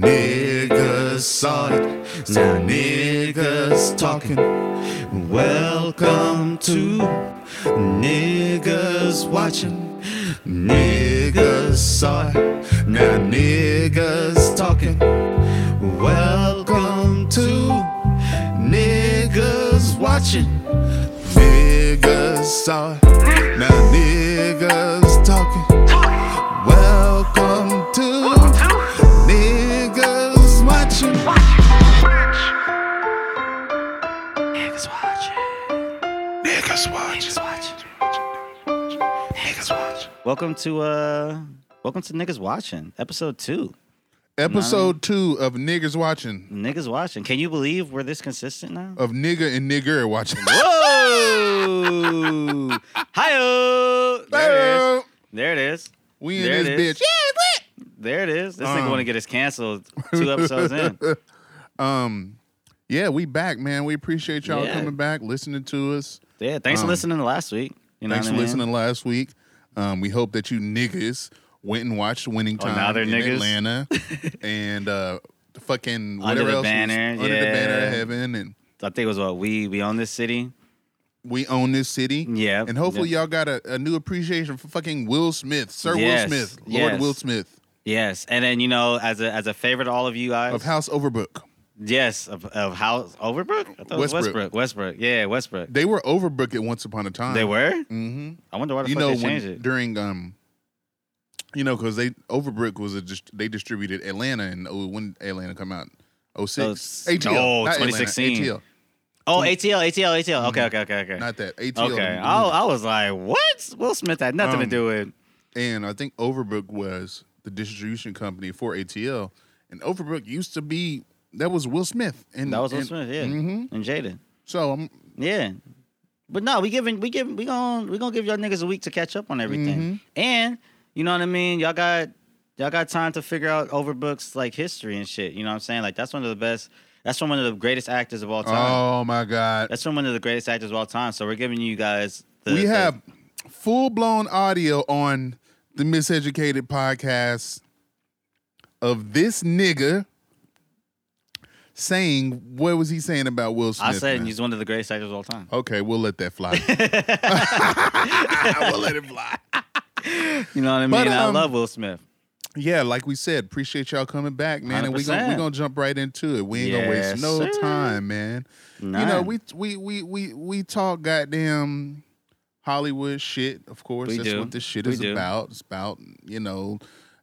Niggas saw it, now niggas talking. Welcome to Niggas Watching. Niggas saw it, now niggas talking. Welcome to Niggas Watching. Niggas saw it, Welcome to uh welcome to Niggas Watching, episode two. Episode two of Niggas Watching. Niggas Watching. Can you believe we're this consistent now? Of nigga and nigger watching. Whoa! Hi There it is. There it is. We in There this is. bitch. There it is. This nigga Um. want to get us canceled two episodes in. Um, yeah, we back, man. We appreciate y'all Yeah. coming back, listening to us. Yeah, thanks for Um, listening to last week. You know Thanks what for I mean? listening last week. Um, we hope that you niggas went and watched Winning Oh, Time now they're in niggas? Atlanta and uh, the fucking Under whatever the else was banner, under the banner of heaven, and I think it was what we we own this city. we own this city. Yeah. And hopefully y'all got a, a new appreciation for fucking Will Smith, Sir Yes, Will Smith, Lord yes. Will Smith Yes, and then you know, as a as a favor to all of you guys, of House Overbrook. Yes, of, of House Overbrook, I thought it was Westbrook. Westbrook, Westbrook, yeah, Westbrook. They were Overbrook at once upon a time. They were. hmm I wonder why the You fuck know they changed when it. during um, you know, because they Overbrook was a dist- they distributed Atlanta and oh, when Atlanta come out. Oh six Oh, ATL. no, not Atlanta, ATL. Oh, ATL, ATL, ATL. Okay, okay, okay, okay. Mm-hmm. Not that. ATL. okay, I. I was like, what? Will Smith had nothing to Um, do with. and I think Overbrook was the distribution company for ATL. And Overbrook used to be that was Will Smith. And That was Will and- Smith, yeah, mhm. and Jaden. So I'm yeah. But no, we giving, we giving, we gonna, we gonna give y'all niggas a week to catch up on everything. Mm-hmm. And you know what I mean? Y'all got, y'all got time to figure out Overbrook's like history and shit. You know what I'm saying? Like that's one of the best. That's from one of the greatest actors of all time. oh my God. That's from one of the greatest actors of all time. So we're giving you guys. The, we have full blown audio on the Miseducated podcast of this nigga saying what was he saying about Will Smith? I said man? he's one of the greatest actors of all time. Okay, we'll let that fly. we'll let it fly. You know what I mean? But, I um, love Will Smith. Yeah, like we said, appreciate y'all coming back, man. And we're gonna 100%. we gonna jump right into it. We ain't gonna waste no sir. time, man. You know, we we we we we talk goddamn Hollywood shit, of course. We That's do. what this shit We is do. about. It's about, you know,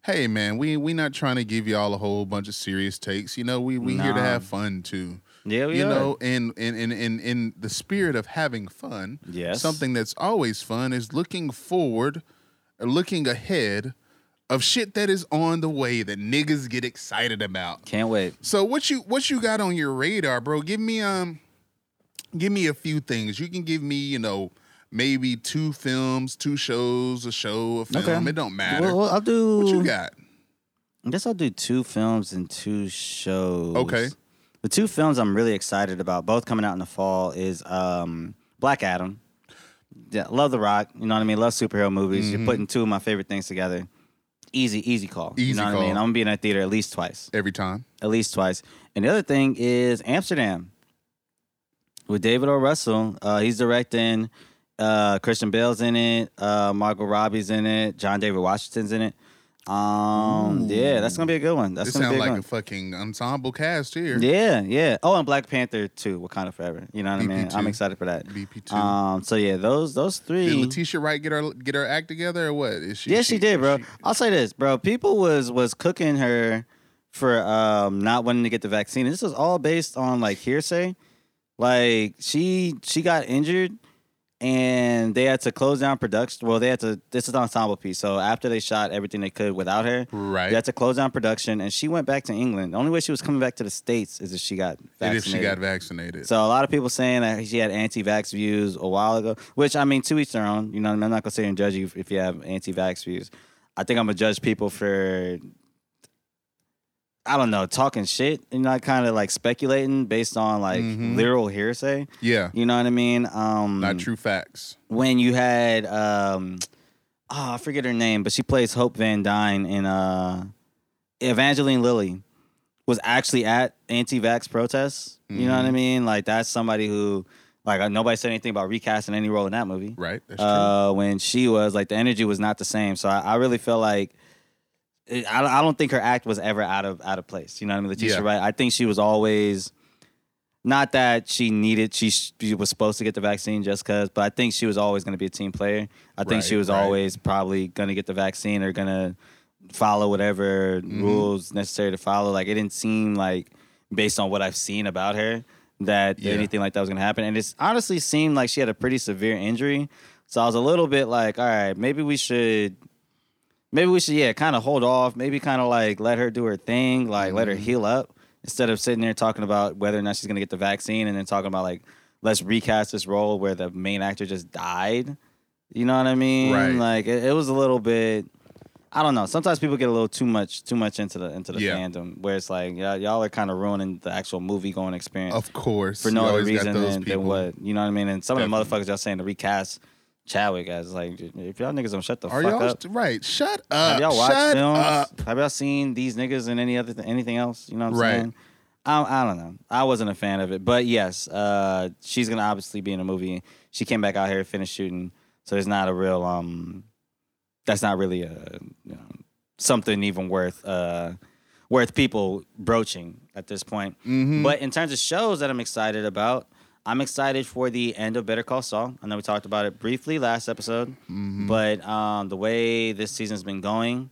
hey man, we we not trying to give y'all a whole bunch of serious takes. You know, we we here to have fun too. yeah, we you are. know, and in in in in the spirit of having fun, Yes. something that's always fun is looking forward looking ahead of shit that is on the way that niggas get excited about. Can't wait. So what you what you got on your radar, bro? Give me um give me a few things. You can give me, you know, maybe two films, two shows, a show, a film. Okay. It don't matter. Well, I'll do. what you got? I guess I'll do two films and two shows. Okay. The two films I'm really excited about, both coming out in the fall, is um, Black Adam. Yeah, love The Rock. You know what I mean? Love superhero movies. You're putting two of my favorite things together. Easy, easy call. you Mm-hmm. Easy know what I call. mean? I'm gonna be in that theater at least twice. Every time. At least twice. And the other thing is Amsterdam with David O. Russell. Uh, he's directing. Uh, Christian Bale's in it. Uh, Margot Robbie's in it. John David Washington's in it. Um, yeah, that's gonna be a good one. That's This gonna sounds be a like good a fucking ensemble cast here. Yeah, yeah. Oh, and Black Panther too. Wakanda Forever. You know what I mean? I'm excited for that. BP two. Um, so yeah, those those three. did Letitia Wright get her get her act together or what? Is she? Yeah, she did, bro. I'll say this, bro. People was was cooking her for um not wanting to get the vaccine. This was all based on like hearsay. Like she she got injured and they had to close down production. Well, they had to this is an ensemble piece. So after they shot everything they could without her, Right. they had to close down production and she went back to England. The only way she was coming back to the States is if she got vaccinated. if she got vaccinated. So a lot of people saying that she had anti-vax views a while ago, which I mean, to each their own. You know, I mean? I'm not gonna say and judge you if you have anti-vax views. I think I'm gonna judge people for, I don't know, talking shit and not kind of like speculating based on like Mhm. literal hearsay. yeah. You know what I mean? Um, Not true facts. When you had, um, oh, I forget her name, but she plays Hope Van Dyne in uh, Evangeline Lilly. was actually at anti-vax protests. You know what I mean? Like that's somebody who like uh, nobody said anything about recasting any role in that movie. Right. That's true. Uh, when she was like the energy was not the same. So I, I really feel like I, I don't think her act was ever out of out of place. You know what I mean? Letitia Yeah. Wright. I think she was always not that she needed she, she was supposed to get the vaccine just because, but I think she was always going to be a team player. I think she was right. always probably going to get the vaccine or going to follow whatever Mm-hmm. rules necessary to follow. Like it didn't seem like based on what I've seen about her that Yeah. anything like that was going to happen. And it honestly seemed like she had a pretty severe injury. So I was a little bit like, all right, maybe we should maybe we should yeah kind of hold off maybe kind of like let her do her thing like let Mm-hmm. her heal up instead of sitting there talking about whether or not she's going to get the vaccine and then talking about like let's recast this role where the main actor just died you know what i mean Right. like it, it was a little bit i don't know sometimes people get a little too much too much into the into the Yeah. fandom where it's like y'all, y'all are kind of ruining the actual movie going experience of course. for no other reason than, than what you know what i mean and some of the motherfuckers y'all saying to recast Chadwick as like if y'all niggas don't shut the Are fuck y'all up st- right? Shut up. have y'all watched Shut films? up. Have y'all seen these niggas and any other th- anything else? You know what I'm Right. saying? I, I don't know. I wasn't a fan of it, but yes, uh, she's gonna obviously be in a movie. She came back out here, finished shooting, so there's not a real um. That's not really a you know, something even worth uh worth people broaching at this point. Mhm. But in terms of shows that I'm excited about, I'm excited for the end of Better Call Saul. I know we talked about it briefly last episode, Mm-hmm. but um, the way this season's been going,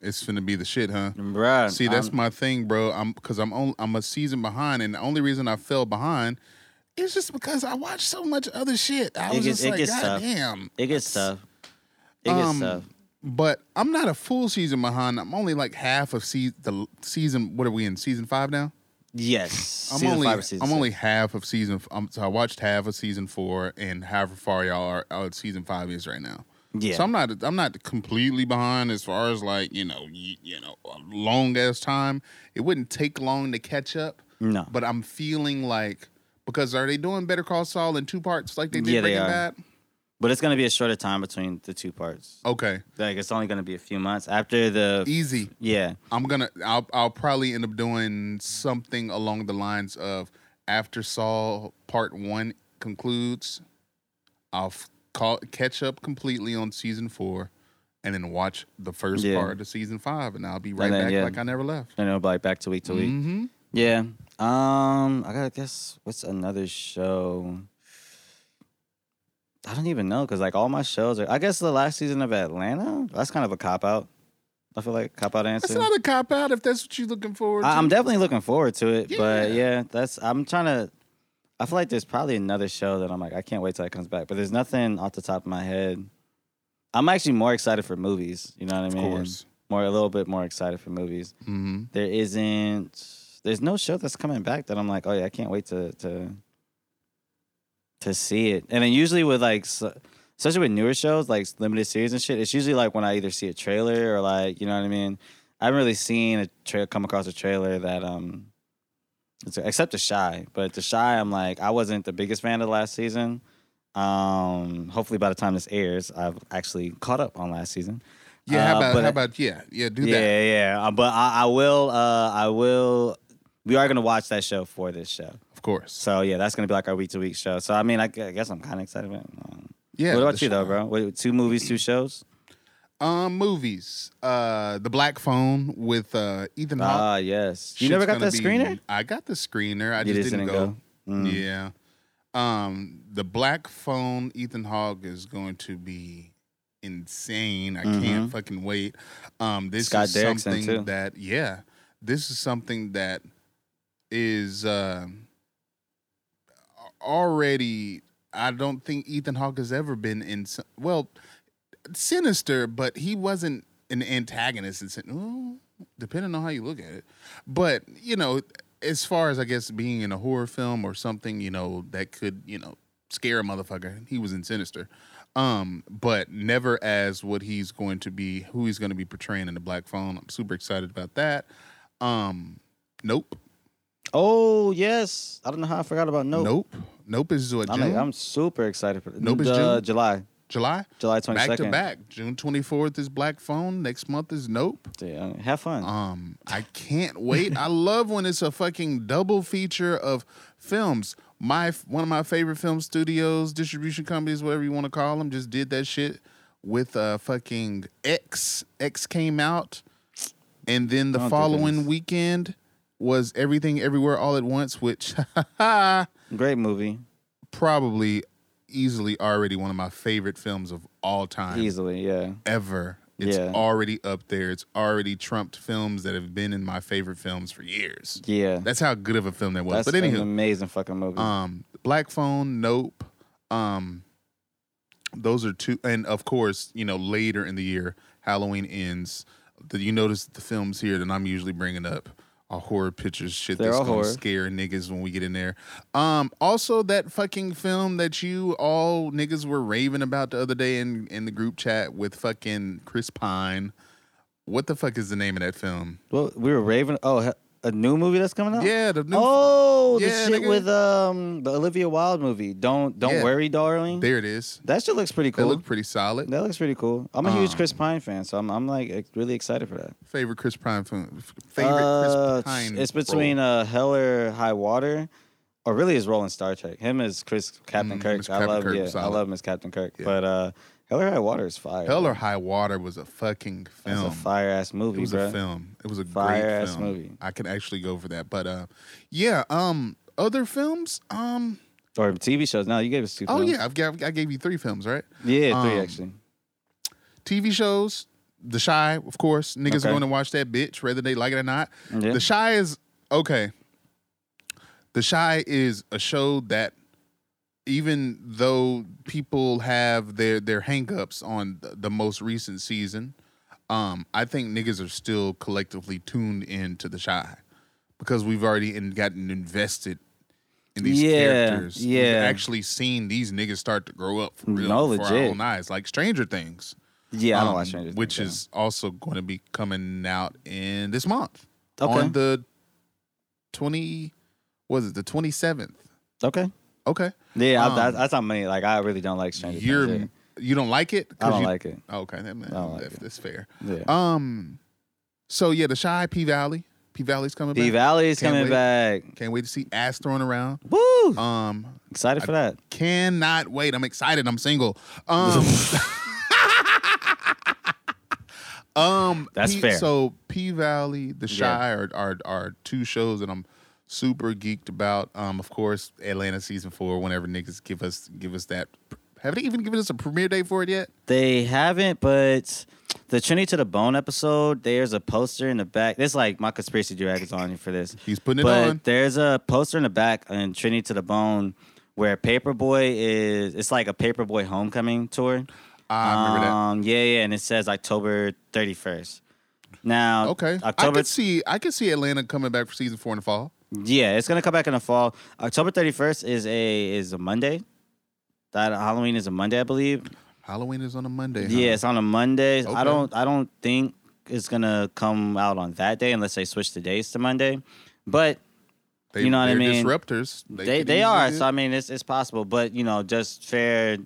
It's finna be the shit, huh? bruh. See, that's I'm- my thing, bro. I'm because I'm on, I'm a season behind, and the only reason I fell behind is just because I watched so much other shit. I It was gets- just it like, gets God tough. damn. it gets tough. It gets Um, tough. But I'm not a full season behind. I'm only like half of se- the season. What are we in? Season five now. Yes, I'm only five or season I'm six. only half of season. Um, so I watched half of season four, and however far y'all are out season five is right now. yeah. So I'm not I'm not completely behind as far as like you know you, you know long ass time. It wouldn't take long to catch up, no, but I'm feeling like because are they doing Better Call Saul in two parts like they did Yeah, Breaking. Bad? But it's gonna be a shorter time between the two parts. Okay, Like it's only gonna be a few months after the. easy. Yeah, I'm gonna I'll I'll probably end up doing something along the lines of after Saul Part One concludes, I'll f- call catch up completely on season four, and then watch the first Yeah. part of season five, and I'll be right then, back yeah. like I never left. And I know, like back to week to week. Mm-hmm. Yeah. Um, I gotta guess what's another show. I don't even know because like all my shows are. I guess the last season of Atlanta. That's kind of a cop out. I feel like cop out answer. That's not a cop out if that's what you're looking forward to. I, am definitely looking forward to it, but Yeah. yeah, that's. I'm trying to. I feel like there's probably another show that I'm like I can't wait till it comes back, but there's nothing off the top of my head. I'm actually more excited for movies. You know what I mean? of course. More a little bit more excited for movies. Mm-hmm. There isn't. There's no show that's coming back that I'm like, oh yeah, I can't wait to to to see it. And then usually with like, especially with newer shows like limited series and shit, it's usually like when I either see a trailer or like, you know what I mean. I haven't really seen a tra- come across a trailer that um, it's- except the Chi. But the Chi, I'm like, I wasn't the biggest fan of last season. Um, hopefully by the time this airs, I've actually caught up on last season. Yeah. How Uh, about but how about yeah yeah do yeah, that. yeah. Uh, but I, I will. Uh, I will. We are gonna watch that show for this show. Of course. So yeah, that's gonna be like our week to week show. So I mean, I, gu- I guess I'm kind of excited about. It. Um, Yeah. what about the you though, bro? What, two movies, two shows. Um, movies. Uh, The Black Phone with uh Ethan Hawke. Ah, yes. You Shit's never got gonna that be- screener. I got the screener. I You just didn't, go. Mm. Yeah. Um, the Black Phone, Ethan Hawke is going to be insane. I can't fucking wait. Um, this Mm-hmm. Scott is Derrickson, something too. that yeah, this is something that is uh, already. I don't think Ethan Hawke has ever been in. Well, sinister, but he wasn't an antagonist. And said, depending on how you look at it. But you know, as far as I guess being in a horror film or something, you know, that could you know scare a motherfucker. He was in Sinister, um, but never as what he's going to be, who he's going to be portraying in the Black Phone. I'm super excited about that. Um, nope, Oh yes. I don't know how I forgot about Nope. nope, nope is what I'm, June, like, I'm super excited for Nope is uh, June? July. July. July. July twenty Back to second. back. June 24th is Black Phone. Next month is Nope. Yeah, have fun. Um, I can't wait. I love when it's a fucking double feature of films. My one of my favorite film studios, distribution companies, whatever you want to call them, just did that shit with uh fucking X. X came out, and then the don't following weekend was Everything Everywhere All at Once, which Great movie. probably easily already one of my favorite films of all time Easily, yeah. ever. It's Yeah. already up there. It's already trumped films that have been in my favorite films for years. Yeah. That's how good of a film that was. That's but an anywho, amazing fucking movie. um, Black Phone, Nope. Um, those are two, and of course, you know, later in the year, Halloween ends. Did you notice the films here that I'm usually bringing up are horror pictures, shit They're that's all gonna horror. scare niggas when we get in there. Um, also that fucking film that you all niggas were raving about the other day in in the group chat with fucking Chris Pine. What the fuck is the name of that film? well, we were raving. Oh, a new movie that's coming out. Yeah, the new. Oh, the Yeah, shit nigga. with um the Olivia Wilde movie. Don't don't Yeah. worry, darling. there it is. that shit looks pretty That cool. looked pretty solid. that looks pretty cool. I'm a huge Um, Chris Pine fan, so I'm I'm like really excited for that. Favorite Chris Pine film. Favorite Uh, Chris Pine. It's between role. uh Hell or High Water, or really his role in Star Trek. Him as Chris Captain Mm, Kirk. I Captain love Kirk yeah, was I love him as Captain Kirk. Yeah. But uh Hell or High Water is fire. Hell or High Water was a fucking film. That's a fire ass movie. it was bro. a film. It was a great Fire-ass film. movie. I could actually go for that. But uh, yeah. Um, other films. Um. Or TV shows. No, you gave us two. Oh films. yeah, I've got, I gave you three films, right? yeah, three Um, actually. TV shows. The Chi, of course. Niggas Okay. are going to watch that bitch, whether they like it or not. Yeah. The Chi is okay. The Chi is a show that even though people have their their hangups on the, the most recent season, um, I think niggas are still collectively tuned into the Chi because we've already in, gotten invested in these Yeah, characters. We've yeah. actually seen these niggas start to grow up for real No, before our own eyes, like Stranger Things yeah, I don't um, watch Stranger Things, which yeah. is also going to be coming out in this month Okay. on the twenty. Was it the twenty seventh? okay. Okay, Yeah, I, Um, that, that's not me. Like I really don't like Stranger you're Things. you don't like it? yeah. I don't you- like it. Oh, okay, that, man, I like that- that's fair. Yeah. Um, so yeah, the Chi P Valley, P Valley's coming P back. P Valley's coming wait. back. Can't wait to see ass thrown around. Woo! Um, Excited for that. cannot wait. I'm excited. I'm single. Um, um, That's P- fair. So P Valley, The Yeah. Chi are, are are two shows that I'm super geeked about. Um, of course, Atlanta season four. Whenever niggas give us give us that, have they even given us a premiere date for it yet? They haven't, but the Trini to the Bone episode, there's a poster in the back. This like my conspiracy drag is on here for this. He's putting it but on. there's a poster in the back in Trini to the Bone where Paper Boi is it's like a Paper Boi homecoming tour. I remember Um, yeah, yeah, and it says October 31st. Now, that. Okay, I October could see I could see Atlanta coming back for season four in the fall. Yeah, it's gonna come back in the fall. October thirty first is a is a Monday. That Halloween is a Monday, I believe. Halloween is on a Monday. huh? Yeah, it's on a Monday. Okay. I don't I don't think it's gonna come out on that day unless they switch the days to Monday. But They, you know what I they're mean? Disruptors. they could they, are. So I mean, it's it's possible. But you know, just fair.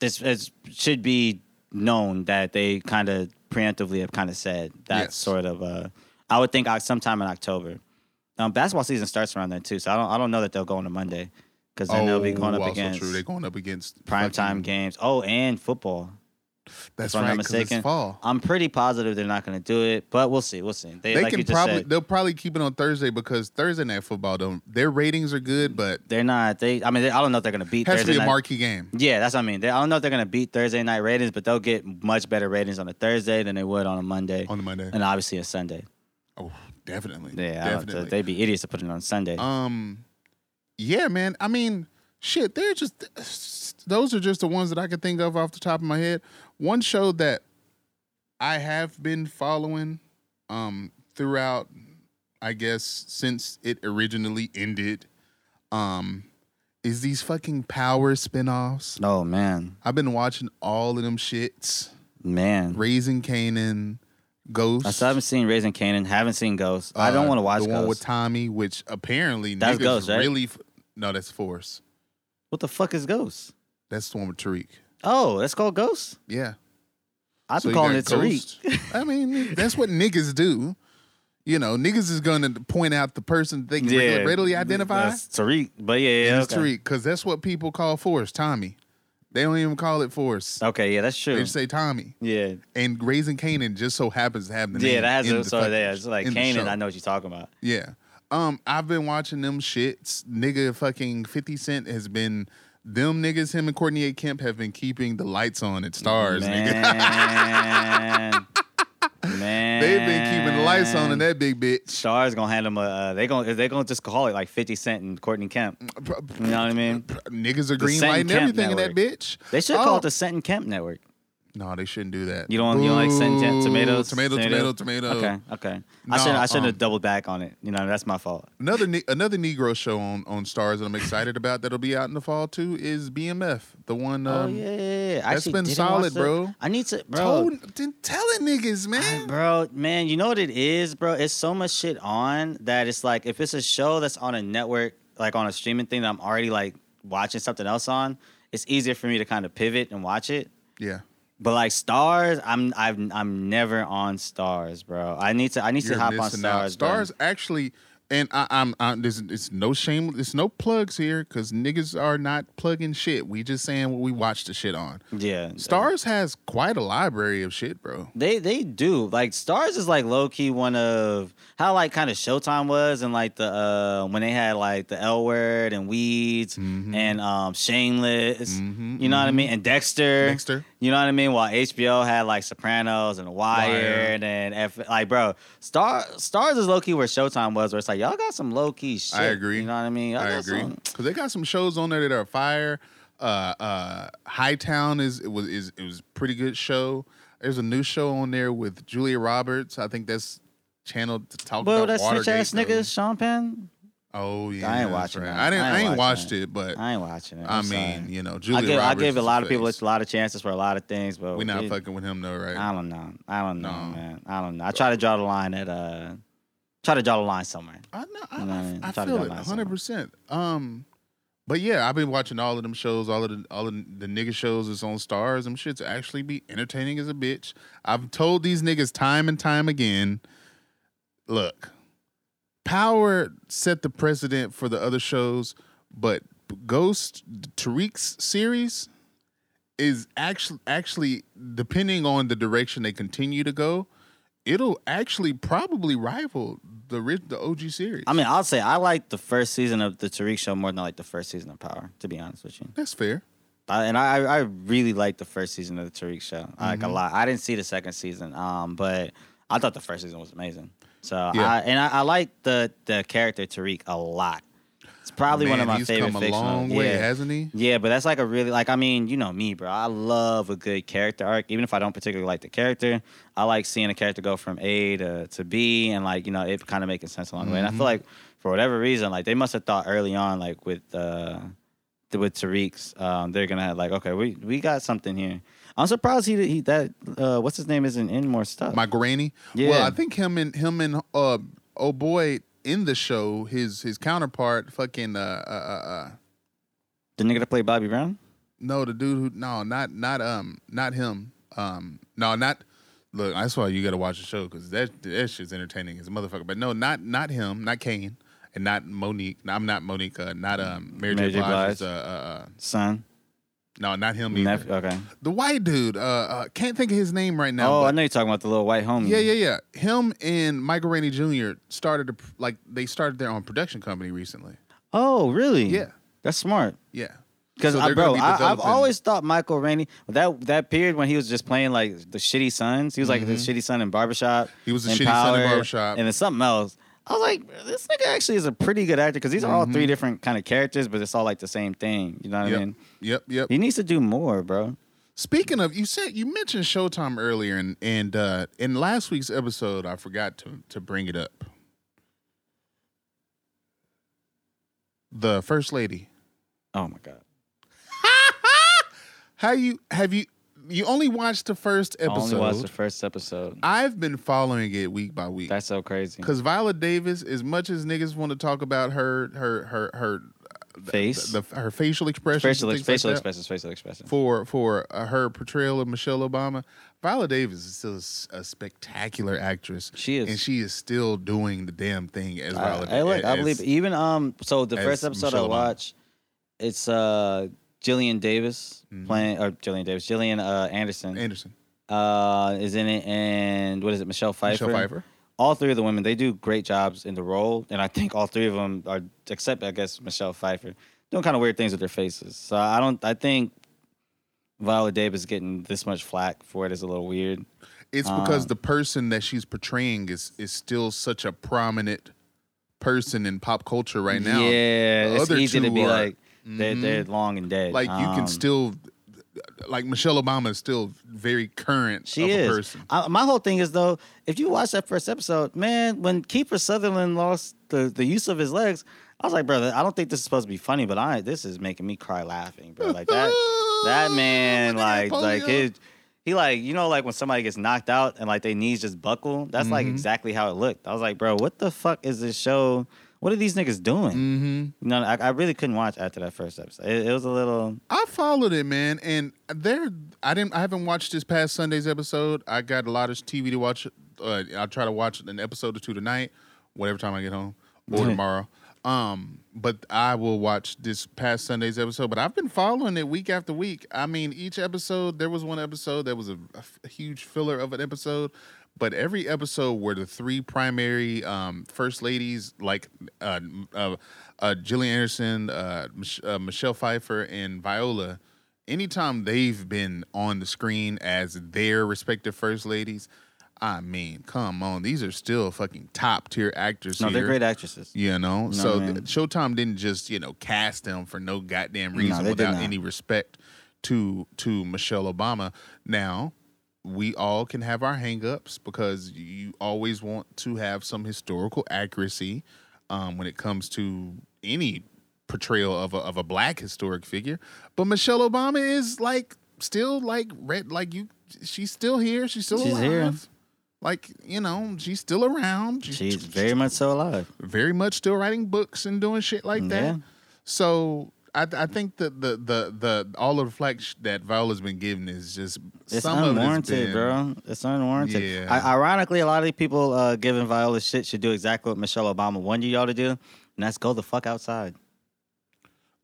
This it should be known that they kind of preemptively have kind of said that Yes. sort of. Uh, I would think uh, sometime in October. Um, basketball season starts around then too, so I don't I don't know that they'll go on a Monday because then they'll be going up Oh, against true. They're going up against prime time games. Oh, and football. That's if I'm not it's mistaken. fall. I'm pretty positive they're not going to do it, but we'll see. We'll see. They, They like can you just probably said, they'll probably keep it on Thursday because Thursday night football don't their ratings are good, but they're not. They. I mean, they, I don't know if they're going to beat has to be a night. marquee game. Yeah, that's what I mean. They, I don't know if they're going to beat Thursday night ratings, but they'll get much better ratings on a Thursday than they would on a Monday, On the Monday. and obviously a Sunday. Oh, definitely. Yeah, definitely. they'd be idiots to put it on Sunday. Um, yeah, man. I mean, shit. They're just those are just the ones that I could think of off the top of my head. One show that I have been following, um, throughout, I guess since it originally ended, um, is these fucking Power spinoffs. oh man, I've been watching all of them shits. man. Raising Kanan, Ghost. I still haven't seen Raising Kanan. Haven't seen Ghost. I don't uh, want to watch the one with Tommy, which apparently That's niggas Ghost, right? really. F- no, that's Force. what the fuck is Ghost? That's the one with Tariq. Oh, that's called Ghost. Yeah. I've So been you calling it Tariq. I mean, that's what niggas do. You know, niggas is going to point out the person they can Yeah, readily identify. That's Tariq. But yeah, yeah, it's okay. Tariq, because that's what people call Force, Tommy. They don't even call it Force. Okay, yeah, that's true. They just say Tommy. Yeah, And Raising Kanan just so happens to have the name. yeah, that has in the so yeah, it's like in the Kanan. show. I know what you're talking about. Yeah. Um, I've been watching them shits. Nigga fucking 50 Cent has been them niggas, him and Courtney A. Kemp have been keeping the lights on at Starz, nigga. Man, They've been keeping the lights on in that big bitch. Starz gonna hand them a. Uh, they gonna they gonna just call it like Fifty Cent and Courtney Kemp. You know what I mean? Niggas are green lighting everything in that bitch. They should call Oh. it the Cent and Kemp Network. No, they shouldn't do that. You don't you don't like Cent and tomatoes? Tomato, tomato, tomato. Okay, okay. I shouldn't I shouldn't um, have doubled back on it. You know that's my fault. Another ne- another Negro show on on Starz that I'm excited about that'll be out in the fall too is BMF, the one. Um, oh yeah, yeah, yeah. I that's been didn't solid, bro. I need to, bro. Told, then tell it niggas, man. Bro, man, you know what it is, bro? It's so much shit on that it's like if it's a show that's on a network, like on a streaming thing that I'm already like watching something else on, it's easier for me to kind of pivot and watch it. Yeah, But like Starz, I'm I've, I'm never on Starz, bro. I need to I need you're to hop on missing out. Starz. bro. Starz actually, and I, I'm, I'm there's it's no shame, it's no plugs here because niggas are not plugging shit. We just saying what we watch the shit on. Yeah, Starz has quite a library of shit, bro. They they do like Starz is like low key one of how like kind of Showtime was and like the uh when they had like the L Word and Weeds Mhm. and um Shameless, Mhm, you know what I mean, and Dexter, Dexter. you know what I mean. While HBO had like Sopranos and Wired and F, like bro, Star Starz is low key where Showtime was, where it's like y'all got some low key shit. I agree. You know what I mean? Y'all I agree because they got some shows on there that are fire. Uh, uh, Hightown is it was is it was pretty good show. There's a new show on there with Julia Roberts. I think that's channeled to talk Bro, about that snitch ass though. nigga, Sean Penn. Oh yeah, I ain't watching right. that. I didn't. I I ain't ain't, watched it. it, but I ain't watching it. I I'm mean, sorry. you know, I Julia give, I Roberts. give a lot of people a lot of chances for a lot of things, but we're not it- fucking with him though, right? I don't know. I don't know, No. man. I don't know. I try to draw the line at uh, try to draw the line somewhere. I know. I, You know I I, mean? I feel it, hundred percent. Um, but yeah, I've been watching all of them shows, all of the all of the nigga shows that's on Starz. Them shits actually be entertaining as a bitch. I've told these niggas time and time again. Look, Power set the precedent for the other shows, but Ghost Tariq's series is actually actually depending on the direction they continue to go, it'll actually probably rival the the OG series. I mean, I'll say I like the first season of the Tariq Show more than I like the first season of Power. To be honest with you, that's fair. I, and I I really like the first season of the Tariq Show. I like a Mhm. lot. I didn't see the second season, um, but I thought the first season was amazing. So Yeah. I and I, I like the the character Tariq a lot. It's probably one of Man, my he's favorite come a long way, yeah. hasn't he? Yeah, but that's like a really like I mean, you know me, bro. I love a good character arc. Even if I don't particularly like the character, I like seeing a character go from A to, to B and like, you know, it kind of making sense along the way. And I feel like for whatever reason, like they must have thought early on, like with uh the- with Tariq's, um, they're gonna have like, okay, we we got something here. I'm surprised he he that uh what's his name isn't in more stuff. My granny. Yeah. Well, I think him and him and uh oh boy in the show, his his counterpart, fucking uh uh uh. uh the nigga that played Bobby Brown? no, the dude who no, not not um not him. Um no, not look, that's why you gotta watch the show because that that shit's entertaining as a motherfucker. But no, not not him, not Kane, and not Monique. I'm not Monique, uh, not um Mary, Mary J. Blige's Blige. uh, uh, uh Son. No, not him either. Nephew. Okay. The white dude, uh, uh can't think of his name right now. oh, but- I know you're talking about the little white homie. Yeah, yeah, yeah. Him and Michael Rainey Jr. started a, like they started their own production company recently. Oh, really? Yeah, that's smart. yeah. Because So they're bro, gonna be I, I've developing- always thought Michael Rainey that that period when he was just playing like the shitty sons. He was like the Mhm. shitty son in Barbershop. He was the shitty son in Power, Barbershop. and then something else. I was like, this nigga actually is a pretty good actor because these are all three Mhm. different kind of characters, but it's all like the same thing. You know what Yep. I mean? Yep, yep. He needs to do more, bro. Speaking of, you said you mentioned Showtime earlier, and and uh, in last week's episode, I forgot to to bring it up. The first lady. Oh my god. How you have you you only watched the first I only watched the first episode. I've been following it week by week. That's so crazy. Because Viola Davis, as much as niggas want to talk about her, her, her, her Face. the, her facial expressions, facial, ex- things like that. expressions, facial expressions. for for uh, her portrayal of Michelle Obama. Viola Davis is still a a, spectacular actress. She is. and she is still doing the damn thing as I, Viola. I, look, I as- believe even um. So the first episode Michelle I Obama. watched, it's uh Jillian Davis Mhm. playing or Jillian Davis, Gillian uh, Anderson Anderson, uh is in it, and what is it, Michelle Pfeiffer? Michelle Pfeiffer. All three of the women, they do great jobs in the role, and I think all three of them are, except I guess Michelle Pfeiffer, doing kind of weird things with their faces. So I don't. I think Viola Davis getting this much flack for it is a little weird. It's because Um, the person that she's portraying is is still such a prominent person in pop culture right now. Yeah, The it's easy to be are- like they're, they're long and dead. Like you Um, can still, like Michelle Obama is still very current She of is. a person. I, my whole thing is though, if you watch that first episode, man, when Kiefer Sutherland lost the, the use of his legs, I was like, brother, I don't think this is supposed to be funny, but I this is making me cry laughing, bro. Like that that man, Look at like that like polio. his he like you know like when somebody gets knocked out and like their knees just buckle. That's like Mhm. exactly how it looked. I was like, bro, what the fuck is this show? What are these niggas doing? Mm-hmm. Know, I, I really couldn't watch after that first episode. It, it was a little. I followed it, man, and there I didn't. I haven't watched this past Sunday's episode. I got a lot of TV to watch. Uh, I'll try to watch an episode or two tonight, whatever time I get home, or tomorrow. Um, but I will watch this past Sunday's episode. But I've been following it week after week. I mean, each episode there was one episode that was a huge filler of an episode. But every episode where the three primary um, first ladies, like uh, uh, uh, Gillian Anderson, uh, Mich- uh, Michelle Pfeiffer, and Viola, anytime they've been on the screen as their respective first ladies, I mean, come on, these are still fucking top tier actors No, here. they're great actresses. You know, No, so man. Showtime didn't just you know cast them for no goddamn reason did without any respect to to Michelle Obama. Now we all can have our hangups because you always want to have some historical accuracy um, when it comes to any portrayal of a, of a black historic figure. But Michelle Obama is like still like red, like you. She's still here. She's still She's alive. here. Like you know, she's still around. She's very much so alive. very much still writing books and doing shit like that. So I, I think that the the the all of the flack that Viola's been given is just It's some of unwarranted, it's been, bro. It's unwarranted. Yeah. I, ironically, a lot of the people uh, giving Viola shit should do exactly what Michelle Obama wanted y'all to do, and that's go the fuck outside.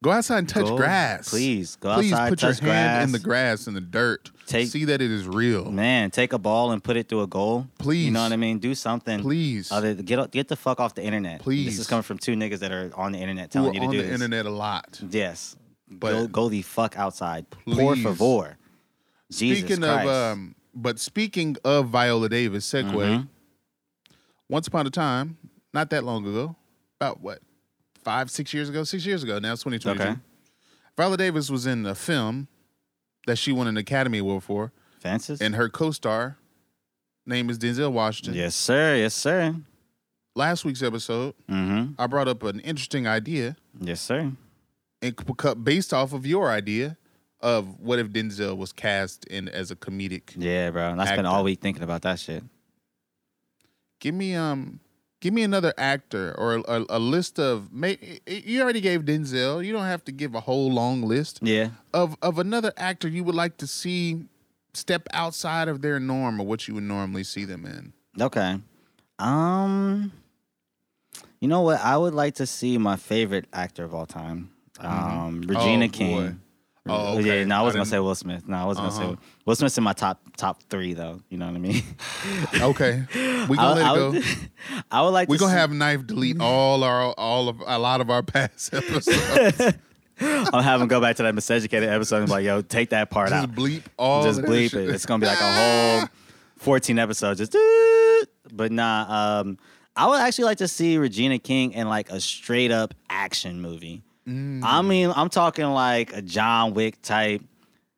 Go outside and touch Go- grass, Please go Please outside, put touch your hand grass. in the grass in the dirt. Take- See that it is real. Man, take a ball and put it through a goal. Please, You know what I mean? Do something. Please, Other get get the fuck off the internet. Please, this is coming from two niggas that are on the internet who telling are you to do this. on the internet a lot. Yes. But go go the fuck outside. Por Please. favor. Jesus speaking Christ. of, um, but speaking of Viola Davis, segue. Mhm. Once upon a time, not that long ago, about what, five, six years ago, six years ago. Now it's twenty twenty two. Okay. Viola Davis was in a film that she won an Academy Award for, Fences? and her co-star name is Denzel Washington. Yes, sir. Yes, sir. Last week's episode, Mm-hmm. I brought up an interesting idea, Yes, sir. and based off of your idea of what if Denzel was cast in as a comedic. Yeah, bro. And I spent all week thinking about that shit. Give me um, give me another actor or a, a list of. You already gave Denzel. You don't have to give a whole long list Yeah. of of another actor you would like to see step outside of their norm or what you would normally see them in. Okay. Um You know what? I would like to see my favorite actor of all time. Um Regina Oh, King. boy. Oh, Yeah, no, I I wasn't gonna say Will Smith. No, I wasn't Uh-huh. gonna say Will Smith's in my top top three though. You know what I mean? Okay, we I, gonna let I it go. I would like We're gonna see- have knife delete all our all of a lot of our past episodes. I'll have him go back to that miseducated episode and be like, yo, take that part Just out. bleep all. just bleep it. It's gonna be like a whole 14 episodes. Just doot. but nah. Um, I would actually like to see Regina King in like a straight up action movie. Mm. I mean, I'm talking like a John Wick type.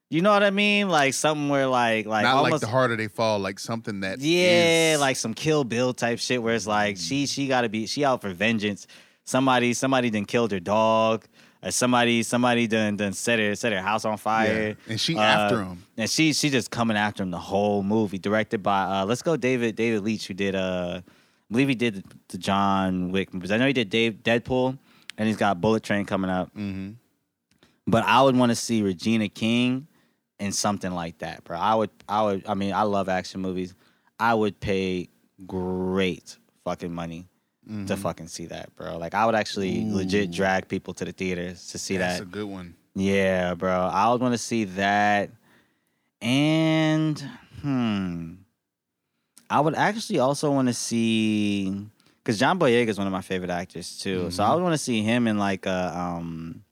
You know what I mean? Like something where like like Not almost like the harder they fall, like something that yeah, is- like some Kill Bill type shit where it's like she she got to be she out for vengeance. Somebody somebody done killed her dog. Or somebody somebody done done set her set her house on yeah. fire. and she Uh, after him. And she she just coming after him the whole movie. Directed by uh let's go David David Leitch who did uh I believe he did the John Wick movies. I know he did Dave Deadpool, and he's got Bullet Train coming up. Mm-hmm. But I would want to see Regina King in something like that, bro. I would, I would. I mean, I love action movies. I would pay great fucking money Mm-hmm. to fucking see that, bro. Like, I would actually legit drag people to the theaters to see That's that. That's a good one. Yeah, bro. I would want to see that. And hmm. I would actually also want to see because John Boyega is one of my favorite actors too. So I Mhm. would want to see him in like a um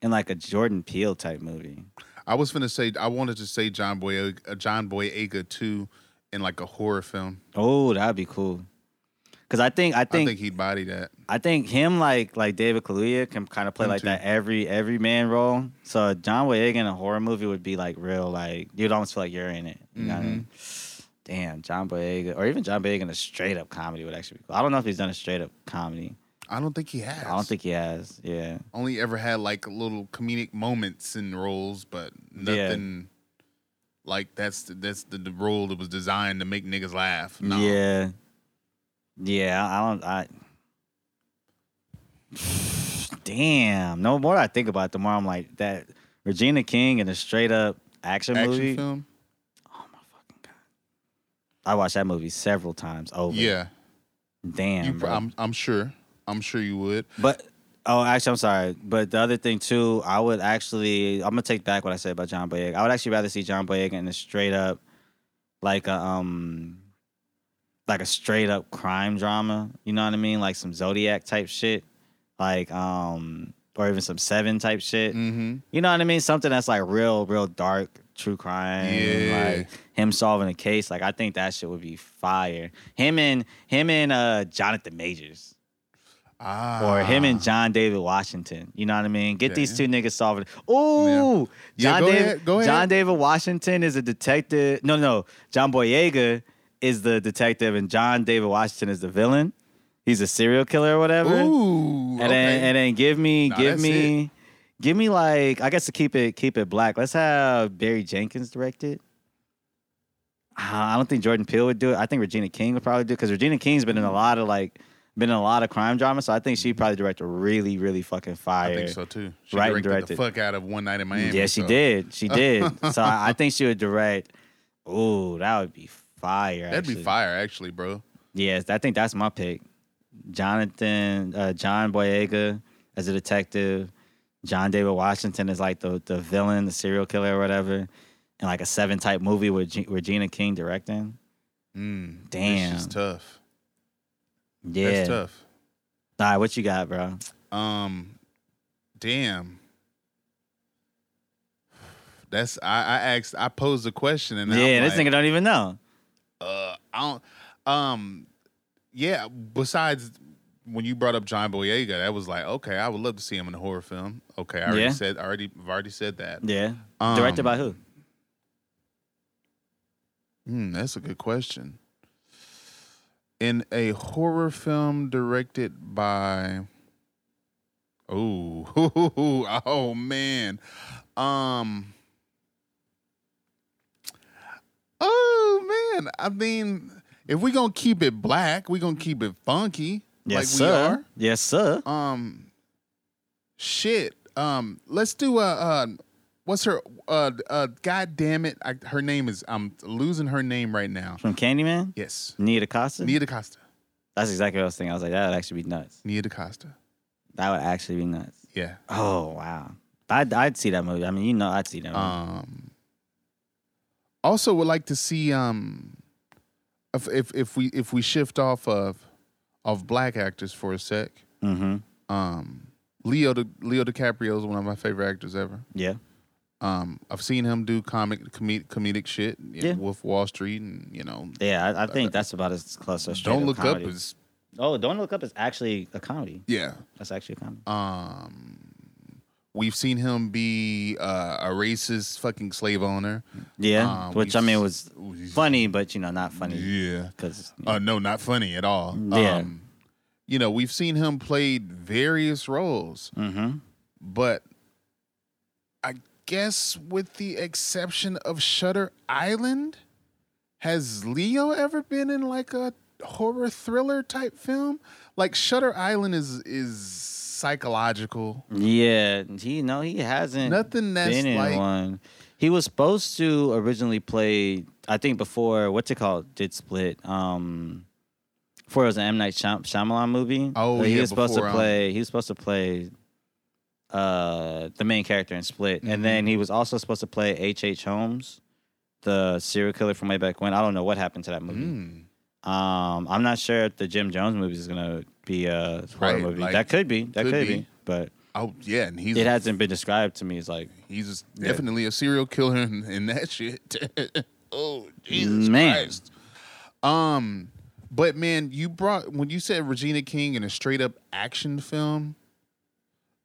in like a Jordan Peele type movie. I was gonna say I wanted to say John Boy uh, John Boyega too in like a horror film. Oh, that'd be cool. Cause I think I I think think he'd body that. I think him like like David Kaluuya can kind of play Him like too. that every every man role. So John Boyega in a horror movie would be like real like you'd almost feel like you're in it. You know what I mean? Damn, John Boyega or even John Boyega in a straight up comedy would actually be cool. I don't know if he's done a straight up comedy. I don't think he has. I don't think he has. Yeah. only ever had like little comedic moments in roles, but Yeah. nothing like that's the, that's the, the role that was designed to make niggas laugh. No. Yeah. Yeah, I don't I Damn. No more I think about it, the more I'm like that Regina King in a straight up action, action movie. film. Oh my fucking god! I watched that movie several times over. Yeah, damn. you. I'm I'm sure. I'm sure you would. but oh, actually, I'm sorry. But the other thing too, I would actually, I'm gonna take back what I said about John Boyega. I would actually rather see John Boyega in a straight up, like a um, like a straight up crime drama. You know what I mean? Like some Zodiac type shit, like um, or even some Seven type shit. Mm-hmm. You know what I mean? Something that's like real, real dark, true crime. Yeah. Like him solving a case. Like I think that shit would be fire. Him and him and uh Jonathan Majors. Ah, Or him and John David Washington. You know what I mean? Get Yeah. these two niggas solving. Ooh. John go David ahead, go ahead. John David Washington is a detective. No, no. John Boyega is the detective and John David Washington is the villain. He's a serial killer or whatever. Ooh, And okay. then and then give me Nah, give me give me like I guess to keep it keep it black. Let's have Barry Jenkins direct it. Uh, I don't think Jordan Peele would do it. I think Regina King would probably do it because Regina King's been in a lot of like been in a lot of crime drama. So I think she'd probably direct a really really fucking fire. I think so too. She Right directed, directed. the fuck out of One Night in Miami. yeah, she so did. She did. so I, I think she would direct. Ooh, that would be fire. That'd be fire, actually, bro. Yes, I think that's my pick. Jonathan, uh, John Boyega as a detective. John David Washington is like the the villain, the serial killer or whatever, and like a seven type movie with G- Regina King directing. Mm, Damn. Is tough. Yeah. That's tough. All right, what you got, bro? Um, damn. That's I, I asked I posed a question and yeah, I'm this like, nigga don't even know. uh I don't um yeah, besides when you brought up John Boyega, that was like, okay, I would love to see him in a horror film. Okay, I already Yeah. said already I've already said that. Yeah. Um, Directed by who? Hmm, that's a good question. In a horror film directed by Oh, oh man. Um Oh man, I mean, if we going to keep it black, we going to keep it funky Yes, like sir. Yes, sir. Um shit. Um let's do a uh what's her uh uh god damn it. I, her name is I'm losing her name right now. From Candyman? Yes. Nia DaCosta? Nia DaCosta. That's exactly what I was thinking. I was like, that would actually be nuts. Nia DaCosta. That would actually be nuts. Yeah. Oh, wow. I'd, I'd see that movie. I mean, you know, I'd see that movie. Um also would like to see um if if, if we if we shift off of of black actors for a sec. mm-hmm. Um Leo Di, Leo DiCaprio is one of my favorite actors ever. Yeah. Um, I've seen him do comic comedic, comedic shit. you know, Yeah. Wolf Wall Street, and you know, Yeah, I, I think that's about as close as Don't Look comedy. Up is Oh, Don't Look Up is actually a comedy. yeah. That's actually a comedy. Um, we've seen him be uh, a racist fucking slave owner. Yeah, Uh, which I mean was funny, but you know, not funny Yeah. because Uh, no, not funny at all. Yeah. Um, you know, we've seen him play various roles, mm-hmm. but I guess with the exception of Shutter Island, has Leo ever been in like a horror thriller type film? Like Shutter Island is is psychological. Yeah, he no, he hasn't Nothing that's been in like one. He was supposed to originally play. I think before what's it called did split. Um, before it was an M Night Shyam- Shyamalan movie. Oh, But he yeah, was supposed before, to um, play. He was supposed to play. Uh, the main character in Split, and then Mm-hmm. he was also supposed to play H. H. Holmes, the serial killer from way back when. I don't know what happened to that movie. Mm. Um, I'm not sure if the Jim Jones movie is gonna be a horror Right, movie. like, that could be. That could could, be. be. But Oh yeah, and he's it hasn't been described to me as like he's Yeah. definitely a serial killer in, in that shit. oh Jesus Man. Christ. Um, but man, you brought when you said Regina King in a straight up action film,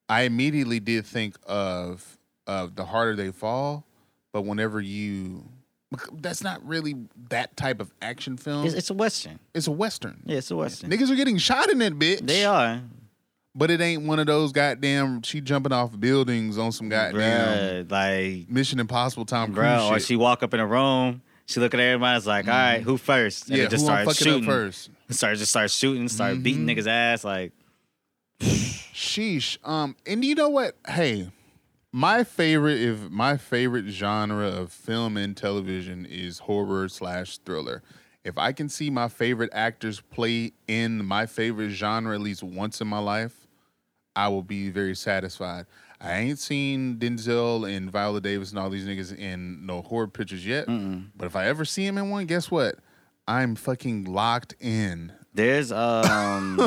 I immediately did think of of The Harder They Fall. But whenever you, that's not really that type of action film. it's, It's, a western. It's a western. Yeah, it's a western. Niggas are getting shot in that bitch. They are. But it ain't one of those goddamn she jumping off buildings on some goddamn Bruh, like, Mission Impossible Tom Cruise or shit. she walk up in a room, she look at everybody, it's like, all right, who first? And yeah, it just who starts shooting. up first? Start just start shooting, start beating Mhm. niggas ass. Like, Sheesh. Um, and you know what? Hey, my favorite, if my favorite genre of film and television is horror slash thriller. If I can see my favorite actors play in my favorite genre at least once in my life, I will be very satisfied. I ain't seen Denzel and Viola Davis and all these niggas in no horror pictures yet. But if I ever see him in one, guess what? I'm fucking locked in. there's um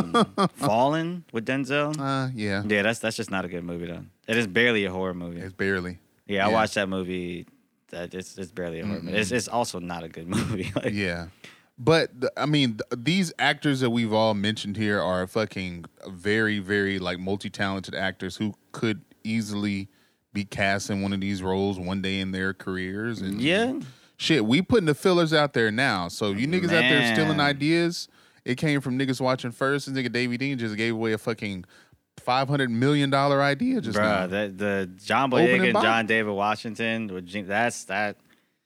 Fallen with Denzel. Uh, yeah, Yeah, that's that's just not a good movie though. It is barely a horror movie. it's barely. Yeah, I yeah. watched that movie. That it's it's barely a horror movie. It's it's also not a good movie. Like, Yeah. But the, I mean, th- these actors that we've all mentioned here are fucking very, very like multi-talented actors who could easily be cast in one of these roles one day in their careers. And Yeah. shit, we putting the fillers out there now. So you niggas out there stealing Man. ideas, it came from niggas watching first. And nigga Davey Dean just gave away a fucking five hundred million dollar idea just now. Bruh, that the John Boyega and. John David Washington. That's that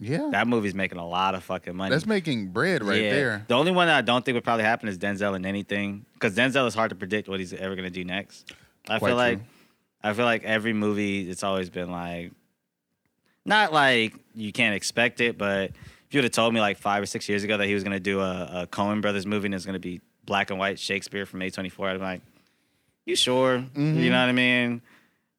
yeah, that movie's making a lot of fucking money. that's making bread right Yeah. there. The only one that I don't think would probably happen is Denzel in anything because Denzel is hard to predict what he's ever gonna do next. I Quite feel like true. I feel like every movie it's always been like not like you can't expect it, but if you would have told me like five or six years ago that he was gonna do a, a Coen Brothers movie and it's gonna be black and white Shakespeare from A twenty four, I'd be like, You sure? Mm-hmm. You know what I mean?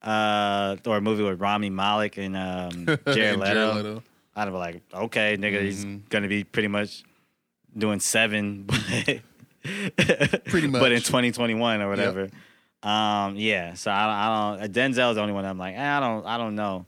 Uh, or a movie with Rami Malek and um, Jared And Leto. Leto. I'd be like, okay, nigga, he's Mhm. gonna be pretty much doing seven, but Pretty much, but in 2021 or whatever. Um, yeah. So I, I don't. Denzel's the only one I'm like, eh, I don't, I don't know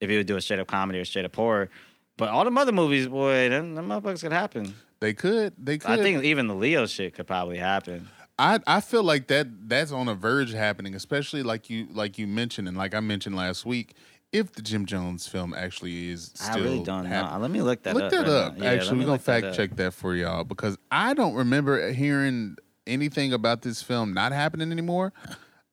if he would do a straight up comedy or straight up horror. But all the other movies, boy, them, them motherfuckers could happen. They could. They could. I think even the Leo shit could probably happen. I I feel like that that's on a verge of happening, especially like you like you mentioned and like I mentioned last week. If the Jim Jones film actually is still I really don't happening. know. Let me look that look up. that right up. Yeah, actually, we're gonna look that fact check that for y'all because I don't remember hearing anything about this film not happening anymore.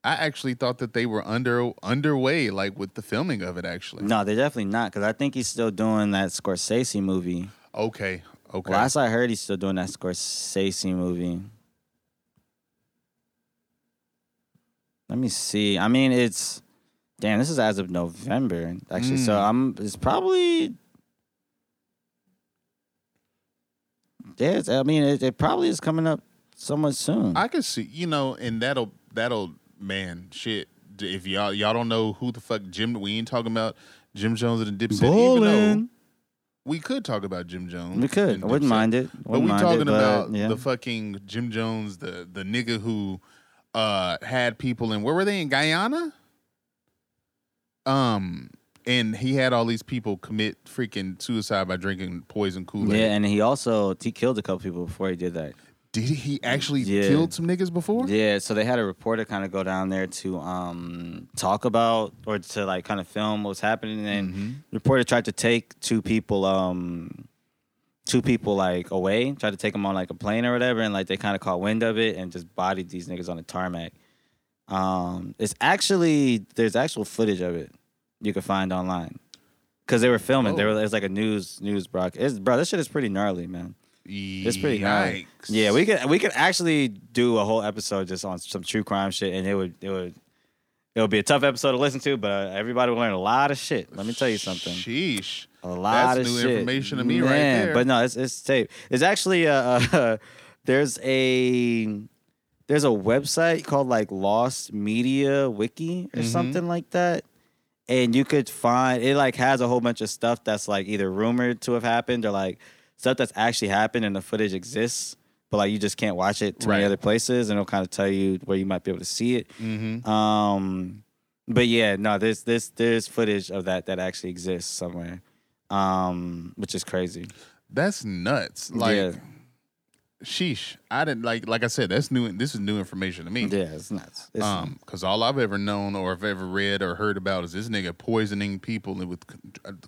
I actually thought that they were under underway, like with the filming of it. Actually, No, they're definitely not because I think he's still doing that Scorsese movie. okay, okay. Last I heard, he's still doing that Scorsese movie. Let me see. I mean, it's damn. This is as of November, actually. So Mm. I'm. It's probably. Yeah, I mean, it, it probably is coming up somewhat soon. I could see, you know, and that'll that'll man shit. If y'all y'all don't know who the fuck Jim, we ain't talking about Jim Jones and the Dipset. Even though we could talk about Jim Jones. we could. I wouldn't mind it. But Wouldn't we talking it, but, about yeah. the fucking Jim Jones, the the nigga who uh had people in where were they in Guyana? Um, and he had all these people commit freaking suicide by drinking poison Kool Aid. yeah, and he also he killed a couple people before he did that. Did he actually Yeah. killed some niggas before? Yeah, so they had a reporter kind of go down there to um, talk about or to like kind of film what was happening, and Mhm. the reporter tried to take two people, um, two people like away, tried to take them on like a plane or whatever, and like they kind of caught wind of it and just bodied these niggas on the tarmac. Um, it's actually there's actual footage of it you can find online because they were filming. They Oh. were was like a news news broadcast. It's, bro, this shit is pretty gnarly, man. It's pretty. Yikes. Yeah, we could we could actually do a whole episode just on some true crime shit, and it would it would it would be a tough episode to listen to, but uh, everybody will learn a lot of shit. Let me tell you something. Sheesh. A lot That's of new shit. information to me right there. But no, it's it's tape. It's actually uh, uh there's a there's a website called like Lost Media Wiki or Mhm. something like that. And you could find it like has a whole bunch of stuff that's like either rumored to have happened or like stuff that's actually happened and the footage exists, but like you just can't watch it many Right. other places and it'll kind of tell you where you might be able to see it. Mm-hmm. Um, but yeah, no, there's there's there's footage of that that actually exists somewhere, um, which is crazy. That's nuts. Like, Yeah. sheesh. I didn't like. Like I said, that's new. This is new information to me. Yeah, it's nuts. It's, Um, because all I've ever known or have ever read or heard about is this nigga poisoning people with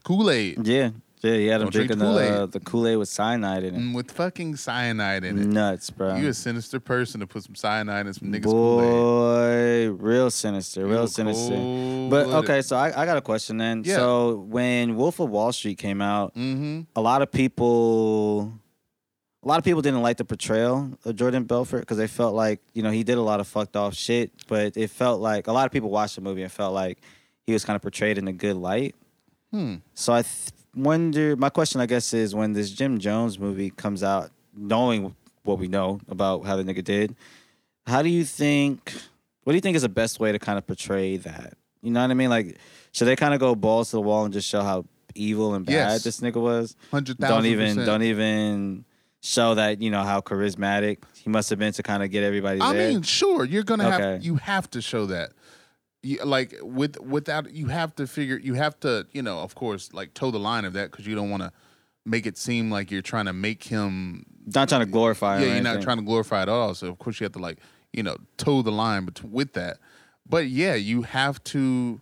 Kool Aid yeah, yeah, he had him drink drinking the Kool-Aid. uh, the Kool Aid with cyanide in it. and with fucking cyanide in it. Nuts, bro. You a sinister person to put some cyanide in some niggas Kool Aid. Boy, real sinister, real sinister. But okay, so I, I got a question then. Yeah. So when Wolf of Wall Street came out, Mm-hmm. a lot of people a lot of people didn't like the portrayal of Jordan Belfort because they felt like you know he did a lot of fucked off shit, but it felt like a lot of people watched the movie and felt like he was kind of portrayed in a good light. Hmm. So I th- wonder. My question, I guess, is when this Jim Jones movie comes out, knowing what we know about how the nigga did, how do you think? What do you think is the best way to kind of portray that? You know what I mean? Like, should they kind of go balls to the wall and just show how evil and bad Yes. this nigga was? Hundred thousand. don't even don't even show that you know how charismatic he must have been to kind of get everybody I there. mean, sure, you're gonna have you have to show that. You, like with without you have to figure you have to you know of course like toe the line of that because you don't want to make it seem like you're trying to make him not trying to glorify yeah you're not trying to glorify at all. So of course you have to like you know toe the line bet- with that. But yeah you have to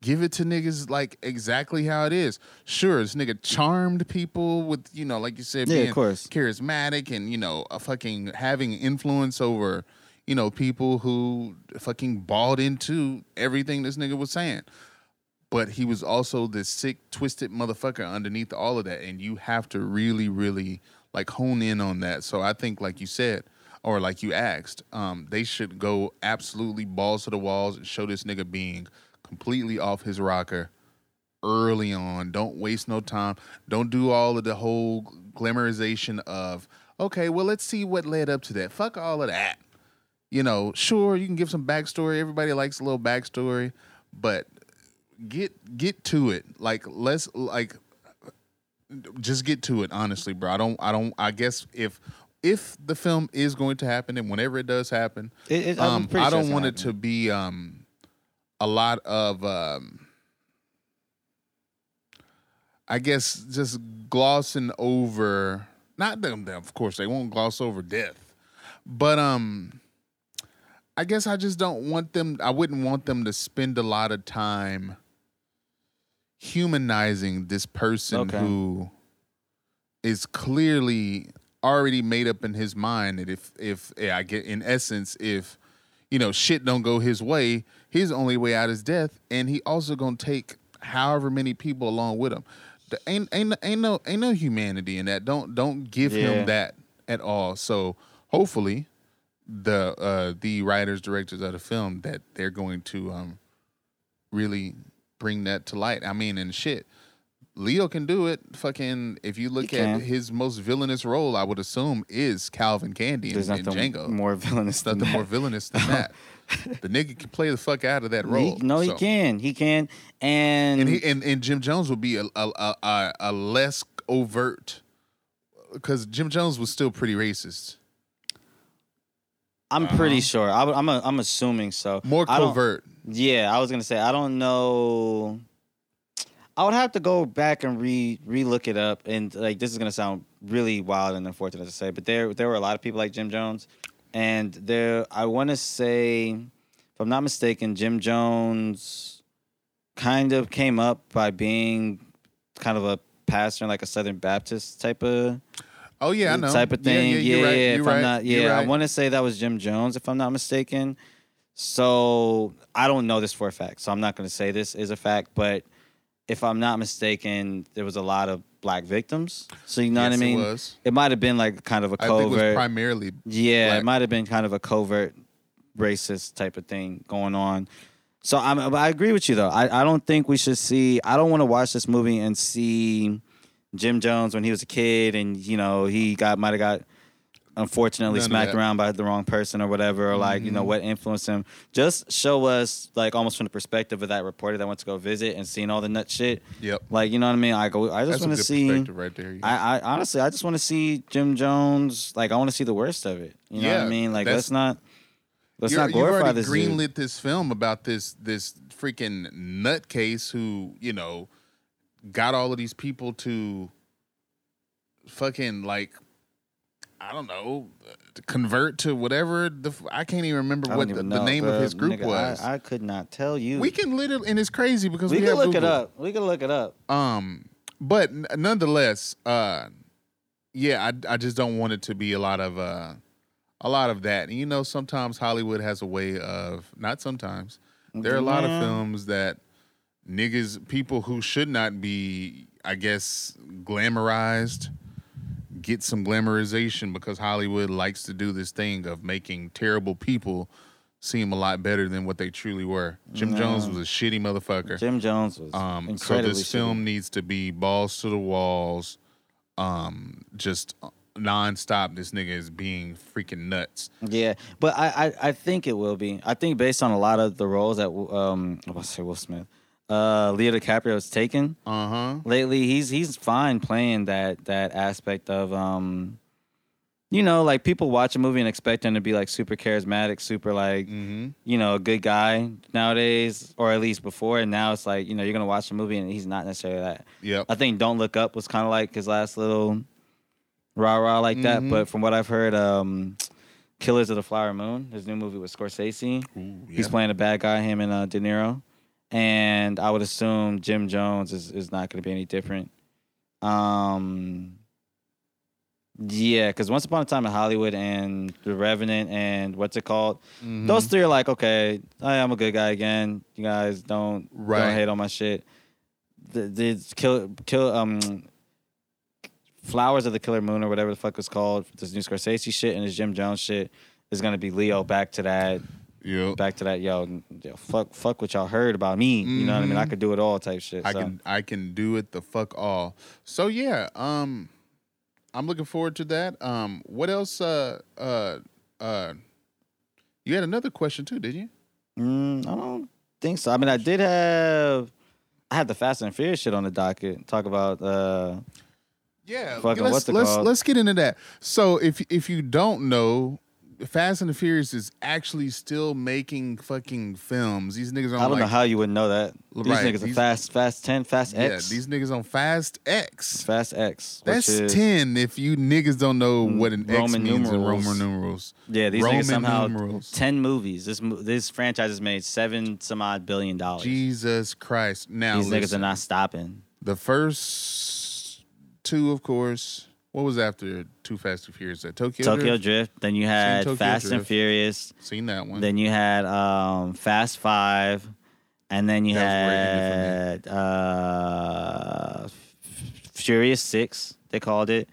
give it to niggas like exactly how it is. Sure this nigga charmed people with you know like you said Yeah, of course. charismatic and you know a fucking having influence over you know people who fucking bought into everything this nigga was saying. But he was also this sick twisted motherfucker underneath all of that. And you have to really really like hone in on that. So i think like you said or like you asked um they should go absolutely balls to the walls and show this nigga being completely off his rocker early on. Don't waste no time. Don't do all of the whole glamorization of okay well let's see what led up to that. Fuck all of that you know sure you can give some backstory. Everybody likes a little backstory but get get to it. Like let's like just get to it honestly bro. I don't i don't i guess if if the film is going to happen and whenever it does happen It- it- um i don't it's want it to be um a lot of um i guess just glossing over not them them, of course they won't gloss over death but um i guess i just don't want them i wouldn't want them to spend a lot of time humanizing this person Okay. who is clearly already made up in his mind that if if yeah, I get in essence if you know shit don't go his way, his only way out is death, and he also gonna take however many people along with him. The, ain't ain't ain't no ain't no humanity in that. Don't don't give Yeah. him that at all. So hopefully the uh the writers directors of the film that they're going to um really bring that to light. I mean, and shit. Leo can do it. Fucking, if you look He at can. his most villainous role, I would assume is Calvin Candie in, There's in nothing Django. more villainous There's than nothing that. more villainous than that. the nigga can play the fuck out of that role. He, no, he so- can. He can. And, And he and, and Jim Jones would be a a a, a, a less overt because Jim Jones was still pretty racist, I'm uh-huh. pretty sure. I, am a, I'm assuming so. more I covert. Yeah, I was gonna say I don't know. I would have to go back and re re look it up, and like this is gonna sound really wild and unfortunate to say, but there there were a lot of people like Jim Jones, and there I want to say, if I'm not mistaken, Jim Jones kind of came up by being kind of a pastor in like a Southern Baptist type of Oh yeah, I know. type of thing. Yeah, Yeah, you're right. yeah, if right. I'm not, yeah, I want to say that was Jim Jones, if I'm not mistaken. So I don't know this for a fact, so I'm not going to say this is a fact. But if I'm not mistaken, there was a lot of black victims. So you know Yes, what I mean? It was. It might have been like kind of a I think it was covert. primarily. yeah, black. it might have been kind of a covert racist type of thing going on. So I'm, I agree with you though. I, I don't think we should see. I don't want to watch this movie and see Jim Jones when he was a kid and you know he got might have got unfortunately None smacked around by the wrong person or whatever or like you know Mhm. what influenced him. Just show us like almost from the perspective of that reporter that went to go visit and seeing all the nut shit. Yep. Like you know what I mean? I go. I just want to see. perspective right there. I, I honestly, I just want to see Jim Jones. Like, I want to see the worst of it. You know what Yeah, I mean? Like, that's- let's not, let's not glorify You've already this dude. greenlit this film about this this freaking nutcase who you know got all of these people to fucking like I don't know to convert to whatever the I can't even remember what don't the, even the name of his group Nigga, was. I, I could not tell you. we can literally and it's crazy because we we, can look it up. We can look it up. Um, but n- nonetheless, uh, yeah, I I just don't want it to be a lot of uh, a lot of that. And you know, sometimes Hollywood has a way of not sometimes. There are a lot of films that niggas, people who should not be, I guess, glamorized, get some glamorization because Hollywood likes to do this thing of making terrible people seem a lot better than what they truly were. Jim Jones was a shitty motherfucker. Jim Jones was Um, so incredibly this film needs to be balls to the walls, um, just nonstop. This nigga is being freaking nuts. Yeah, but I, I, I think it will be. I think based on a lot of the roles that um, I was say Will Smith, uh, Leo DiCaprio has taken Uh huh. lately. He's he's fine playing that that aspect of um, you know, like people watch a movie and expect him to be like super charismatic, super like Mm-hmm. you know, a good guy nowadays, or at least before. And now it's like, you know, you're gonna watch a movie and he's not necessarily that. Yeah. I think Don't Look Up was kind of like his last little rah rah like that. Mhm. But from what I've heard, um, Killers of the Flower Moon, his new movie with Scorsese, Ooh, he's playing a bad guy, him and uh, De Niro. And I would assume Jim Jones is, is not going to be any different. Um, yeah, because Once Upon a Time in Hollywood and The Revenant and what's it called? Mhm. Those three are like, okay, I am a good guy again. You guys don't Right. don't hate on my shit. The, the kill kill um Flowers of the Killer Moon or whatever the fuck it's called. This new Scorsese shit and this Jim Jones shit is gonna be Leo back to that Back to that yo, yo fuck fuck what y'all heard about me. You know what I mean? I Mhm. could do it all type shit. I so. can I can do it the fuck all. So yeah, um I'm looking forward to that. Um what else uh uh uh you had another question too, did you? Mm, I don't think so. I mean, I did have I had the Fast and Furious shit on the docket. Talk about uh Yeah, Fucking let's what's let's let's get into that. So if if you don't know, Fast and the Furious is actually still making fucking films. These niggas on I don't like, know how you wouldn't know that. These Right, niggas are fast, fast ten, fast X. yeah, these niggas on Fast X. fast X. That's is- ten. If you niggas don't know mm, what an X Roman means in numerals. Roman numerals, Yeah, these Roman niggas somehow numerals. ten movies. This this franchise has made seven some odd billion dollars. Jesus Christ! Now These niggas are not stopping. the first two, of course. What was after Too Fast and Furious? That Tokyo. Tokyo Drift? Drift. Then you had Fast and Furious. Seen that one? Then you had um, Fast Five, and then you That had uh, Furious Six. They called it.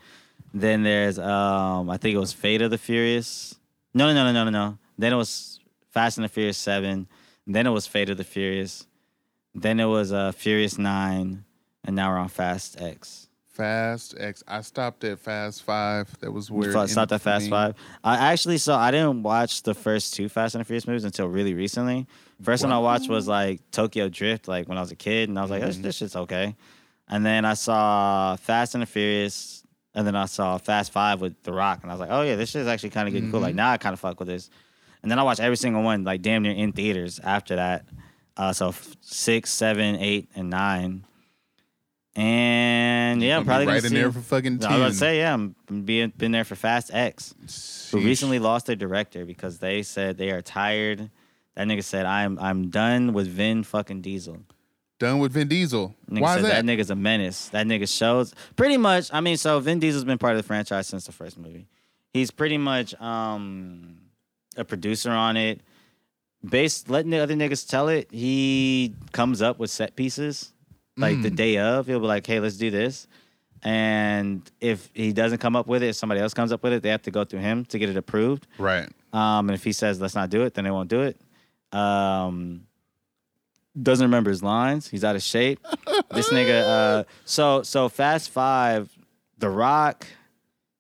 Then there's um, I think it was Fate of the Furious. No, no, no, no, no, no. Then it was Fast and the Furious Seven. Then it was Fate of the Furious. Then it was uh, Furious Nine, and now we're on Fast X. Fast X. I stopped at Fast Five. That was where. I stopped at Fast me. Five. I actually saw. I didn't watch the first two Fast and the Furious movies until really recently. First one I watched was like Tokyo Drift, like when I was a kid, and I was like, this, Mhm. this shit's okay. And then I saw Fast and the Furious, and then I saw Fast Five with The Rock, and I was like, oh yeah, this shit's actually kind of getting cool. Like Mhm. now I kind of fuck with this. And then I watched every single one, like damn near in theaters after that. Uh, so f- six, seven, eight, and nine. And yeah, I'm probably gonna right in see- there for fucking I was to say, yeah, I'm being been there for Fast X, who recently lost their director because they said they are tired. That nigga said, "I'm I'm done with Vin fucking Diesel." done with Vin Diesel. Nigga Why said is that? that nigga's a menace. That nigga shows pretty much. I mean, so Vin Diesel's been part of the franchise since the first movie. He's pretty much um a producer on it. Based letting the other niggas tell it, he comes up with set pieces like the Mm. day of. He'll be like, "Hey, let's do this." And if he doesn't come up with it, if somebody else comes up with it, they have to go through him to get it approved. Right. Um, and if he says let's not do it, then they won't do it. Um, doesn't remember his lines. He's out of shape. this nigga. Uh, so so Fast Five, The Rock,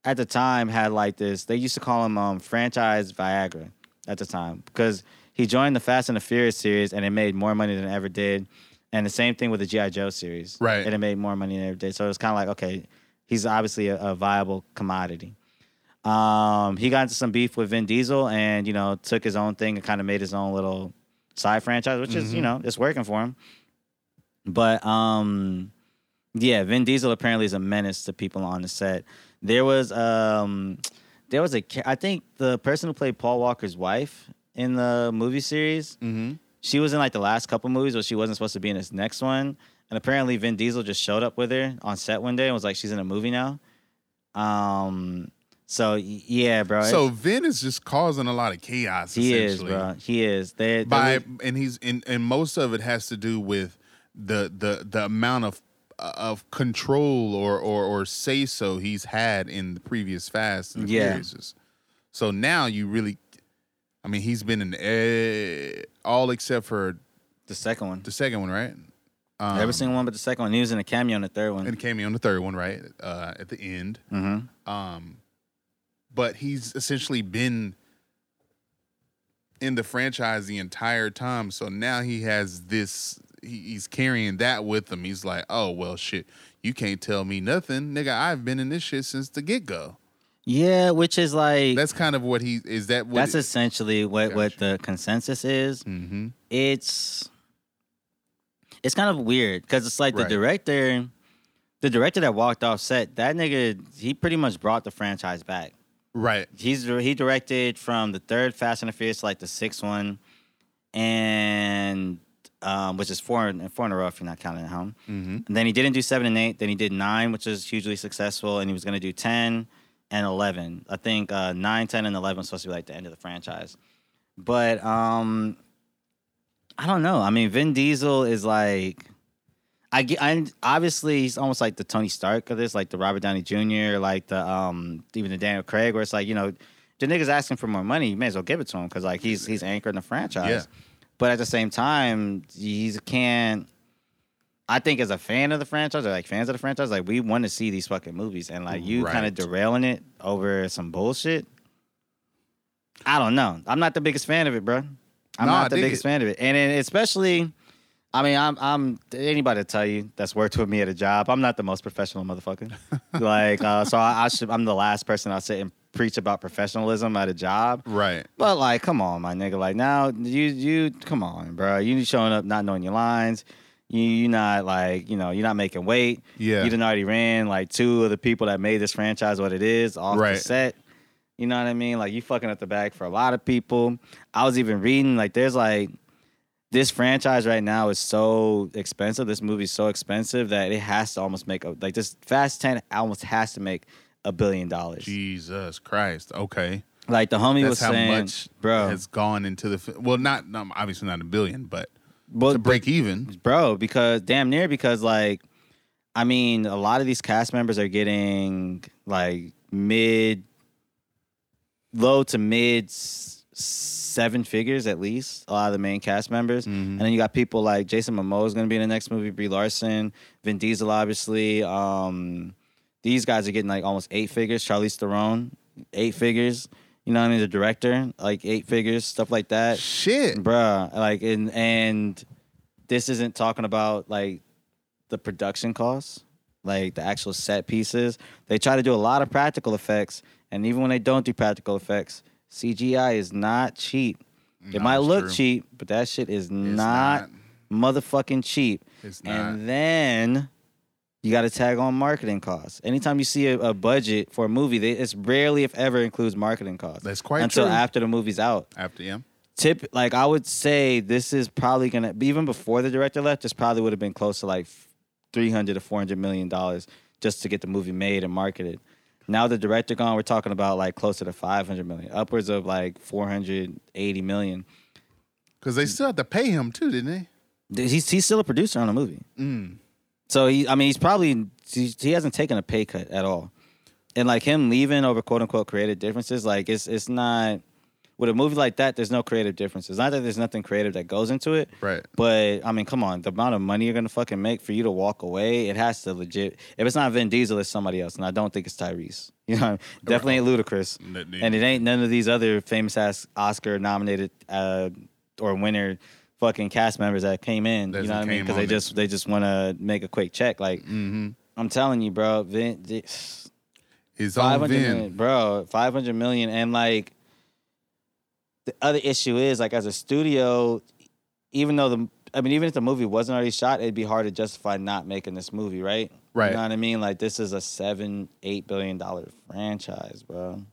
at the time had like this. They used to call him um, franchise Viagra at the time because he joined the Fast and the Furious series and it made more money than it ever did. And the same thing with the GI Joe series, Right. And it made more money than it ever did. So it was kind of like okay, he's obviously a, a viable commodity. Um, he got into some beef with Vin Diesel and, you know, took his own thing and kind of made his own little side franchise, which is, you know, it's working for him. But um yeah, Vin Diesel apparently is a menace to people on the set. There was um there was a I think the person who played Paul Walker's wife in the movie series, Mm-hmm. She was in like the last couple movies, but she wasn't supposed to be in this next one. And apparently Vin Diesel just showed up with her on set one day and was like, she's in a movie now. Um so yeah, bro. So Vin is just causing a lot of chaos. he is, bro. He is. They, they By and he's and and most of it has to do with the the the amount of of control or or or say so he's had in the previous Fast and the Yeah. So now you really, I mean, he's been in eh, all except for the second one. the second one, right? Um, Every single one but the second one. He was in a cameo in the third one. and cameo on the third one, right? Uh, at the end. mm-hmm. Um, but he's essentially been in the franchise the entire time. So now he has this. He, he's carrying that with him. He's like, oh well, shit. You can't tell me nothing, nigga. I've been in this shit since the get go. Yeah, which is like That's kind of what he is. That what that's it- essentially what what the consensus is. Mhm. It's it's kind of weird because it's like the Right. director, the director that walked off set. That nigga, he pretty much brought the franchise back. right. He's he directed from the third Fast and the Furious to like the sixth one, and um, which is four in- four in a row if you're not counting at home. Mm-hmm. And then he didn't do seven and eight. Then he did nine, which was hugely successful. And he was going to do 10 and 11. I think uh, 9, 10, and 11 was supposed to be like the end of the franchise. But um, I don't know. I mean, Vin Diesel is like, I, get- I obviously he's almost like the Tony Stark of this, like the Robert Downey Jr., like the um, even the Daniel Craig, where it's like, you know, the nigga's asking for more money. You may as well give it to him because like he's he's anchoring the franchise. Yeah. But at the same time, he can't. I think as a fan of the franchise or like fans of the franchise, like we want to see these fucking movies, and like you kind of derailing it over some bullshit. I don't know. I'm not the biggest fan of it, bro. I'm No, I not the biggest it. fan of it, and then especially, I mean, I'm I'm anybody to tell you that's worked with me at a job. I'm not the most professional motherfucker. like, uh, so I, I should. I'm the last person I'll sit and preach about professionalism at a job. Right. But like, come on, my nigga. Like now, you you come on, bro. You need showing up not knowing your lines. You you not like you know you're not making weight. Yeah. You done already ran like two of the people that made this franchise what it is off Right. the set. You know what I mean? Like you fucking up the bag for a lot of people. I was even reading like there's like this franchise right now is so expensive. This movie's so expensive that it has to almost make a like this Fast Ten almost has to make a billion dollars. Jesus Christ. Okay. Like the homie was how saying, much bro. has gone into the. Well, not no, obviously not a billion, but Well, to break even. bro because damn near because like i mean a lot of these cast members are getting like mid low to mid seven figures at least a lot of the main cast members Mm-hmm. and then you got people like jason momoa is going to be in the next movie brie larson vin diesel obviously um these guys are getting like almost eight figures charlize theron eight figures you know what i mean the director like eight figures stuff like that Shit. bruh like and and this isn't talking about like the production costs like the actual set pieces they try to do a lot of practical effects and even when they don't do practical effects cgi is not cheap it might look true. cheap but that shit is not, motherfucking cheap It's not. and then you got to tag on marketing costs anytime you see a, a budget for a movie they, it's rarely if ever includes marketing costs That's quite until true. after the movie's out After yeah. tip like I would say this is probably gonna even before the director left, this probably would have been close to like three hundred to four hundred million dollars just to get the movie made and marketed. Now the director gone, we're talking about like closer to five hundred million, upwards of like four hundred eighty million. Because they still have to pay him too, didn't they? He's he's still a producer on the movie. Mm. So he, I mean, he's probably he, he hasn't taken a pay cut at all, and like him leaving over quote unquote creative differences, like it's it's not with a movie like that. There's no creative differences. Not that there's nothing creative that goes into it, Right. but I mean, come on, the amount of money you're gonna fucking make for you to walk away, it has to legit. If it's not Vin Diesel, it's somebody else, and I don't think it's Tyrese. You know, definitely ain't Ludacris, N- and it ain't none of these other famous ass Oscar nominated uh, or winner fucking cast members that came in. You know what I mean? Because they just they just want to make a quick check. Like Mm-hmm. I'm telling you, bro, Vin, His five own Vin. million, bro, five hundred million, and like the other issue is like as a studio, even though the I mean, even if the movie wasn't already shot, it'd be hard to justify not making this movie, right? Right. You know what I mean? Like this is a seven, eight billion dollar franchise, bro.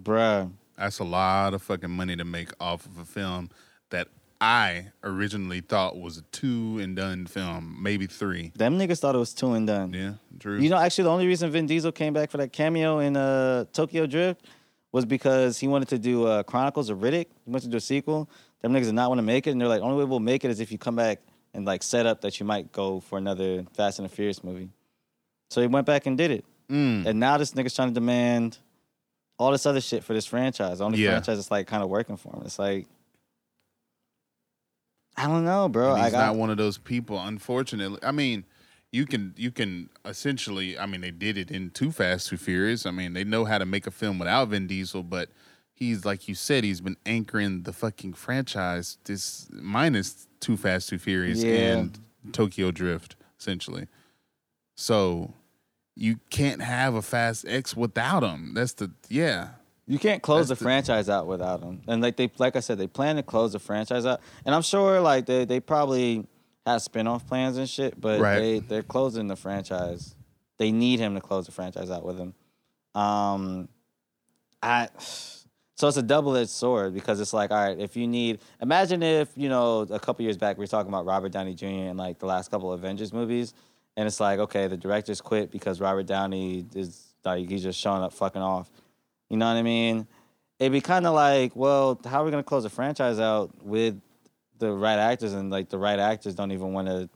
Bruh. That's a lot of fucking money to make off of a film that I originally thought was a two and done film, maybe three. Them niggas thought it was two and done. Yeah, true. You know, actually, the only reason Vin Diesel came back for that cameo in uh, Tokyo Drift was because he wanted to do uh, Chronicles of Riddick. He wanted to do a sequel. Them niggas did not want to make it, and they're like, only way we'll make it is if you come back and like set up that you might go for another Fast and the Furious movie. So he went back and did it, Mm. and now this nigga's trying to demand all this other shit for this franchise. The only Yeah. franchise that's like kind of working for him. It's like. I don't know, bro. And I got not one of those people, unfortunately. I mean, you can you can essentially I mean they did it in Too Fast Too Furious. I mean, they know how to make a film without Vin Diesel, but he's like you said, he's been anchoring the fucking franchise this minus Too Fast Too Furious Yeah. and Tokyo Drift, essentially. So you can't have a Fast X without him. That's the yeah. You can't close That's the, the- franchise out without him. And like they like I said, they plan to close the franchise out. And I'm sure like they they probably have spin-off plans and shit, but Right. they they're closing the franchise. They need him to close the franchise out with him. Um I so it's a double-edged sword because it's like, all right, if you need imagine if, you know, a couple years back we were talking about Robert Downey Jr. in like the last couple Avengers movies, and it's like, okay, the directors quit because Robert Downey is like he's just showing up fucking off. You know what I mean? It'd be kind of like, well, how are we gonna close a franchise out with the right actors and like the right actors don't even want to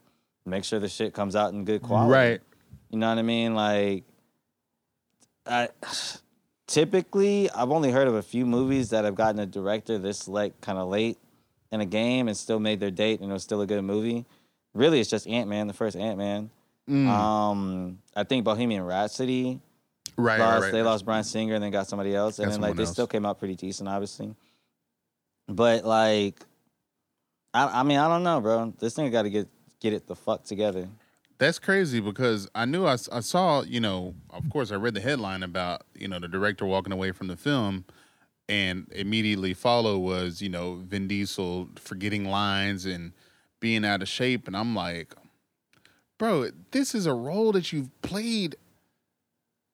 make sure the shit comes out in good quality. Right. You know what I mean? Like, I typically I've only heard of a few movies that have gotten a director this like kind of late in a game and still made their date and it was still a good movie. Really, it's just Ant Man, the first Ant Man. Mm. Um, I think Bohemian Rhapsody right, lost, right, right. They lost Bryan Singer and then got somebody else, and Got then like they else. still came out pretty decent, obviously. But like, I, I mean, I don't know, bro. This thing got to get get it the fuck together. That's crazy because I knew I, I saw, you know, of course, I read the headline about, you know, the director walking away from the film, and immediately follow was, you know, Vin Diesel forgetting lines and being out of shape. And I'm like, bro, this is a role that you've played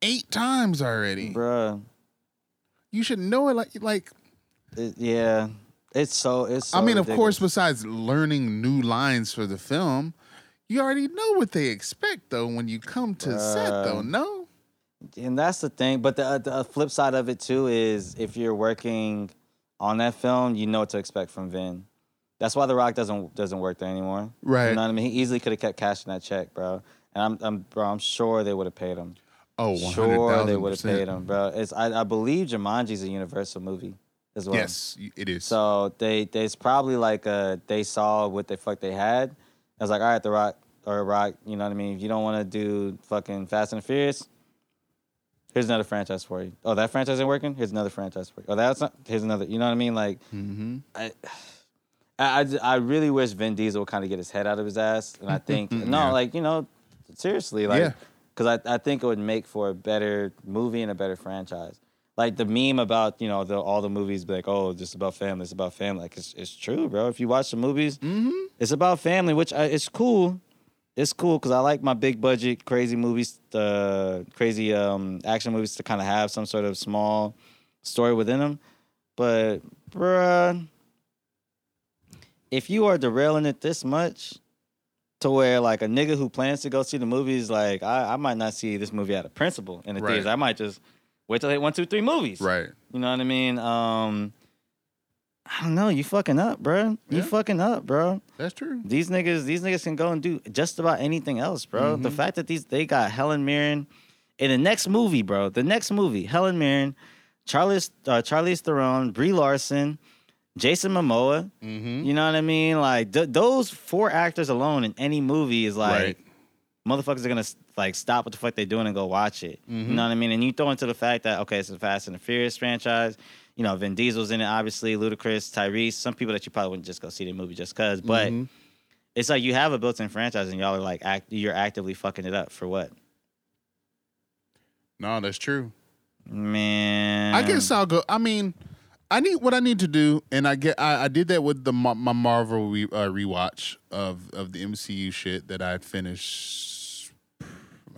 eight times already. Bruh, You should know it like, like it, yeah, it's so it's. So I mean, of course, besides learning new lines for the film, you already know what they expect, though, when you come to set, though, no? and that's the thing. But the, uh, the flip side of it too is if you're working on that film, you know what to expect from Vin. That's why The Rock doesn't doesn't work there anymore. Right. You know what I mean? He easily could have kept cashing that check, bro. And I'm, I'm bro, I'm sure they would have paid him. Oh, Sure, they would have paid him, bro. It's I, I believe Jumanji's a Universal movie as well. Yes, it is. So they there's probably like uh they saw what the fuck they had. I was like, all right, The Rock or Rock, you know what I mean? If you don't want to do fucking Fast and the Furious, here's another franchise for you. Oh, that franchise ain't working. Here's another franchise for you. Oh, that's not. Here's another. You know what I mean? Like, mm-hmm. I, I, I- I really wish Vin Diesel would kind of get his head out of his ass. And I think no, Yeah. like you know, seriously, like, Yeah. Because I, I think it would make for a better movie and a better franchise. Like the meme about you know the, all the movies be like oh just about family it's about family like it's, it's true bro if you watch the movies Mm-hmm. it's about family which I, it's cool it's cool because I like my big budget crazy movies the crazy um action movies to kind of have some sort of small story within them but bruh if you are derailing it this much to where like a nigga who plans to go see the movies like I, I might not see this movie out of principle in the Right. theaters I might just wait till they one two three movies Right. you know what I mean? Um, I don't know. You fucking up, bro. You Yeah. fucking up, bro. That's true. These niggas, these niggas can go and do just about anything else, bro. Mm-hmm. The fact that these they got Helen Mirren in the next movie, bro. The next movie, Helen Mirren, Charlize uh, Charlize Theron, Brie Larson, Jason Momoa. Mm-hmm. You know what I mean? Like th- those four actors alone in any movie is like Right. motherfuckers are gonna like stop what the fuck they're doing and go watch it. Mm-hmm. You know what I mean? And you throw into the fact that okay, it's a Fast and the Furious franchise. You know, Vin Diesel's in it, obviously, Ludacris, Tyrese, some people that you probably wouldn't just go see the movie just cause. But Mm-hmm. it's like you have a built-in franchise and y'all are like act you're actively fucking it up for what? No, that's true. Man. I guess I'll go. I mean, I need what I need to do, and I get. I, I did that with the my Marvel re, uh, rewatch of of the MCU shit that I finished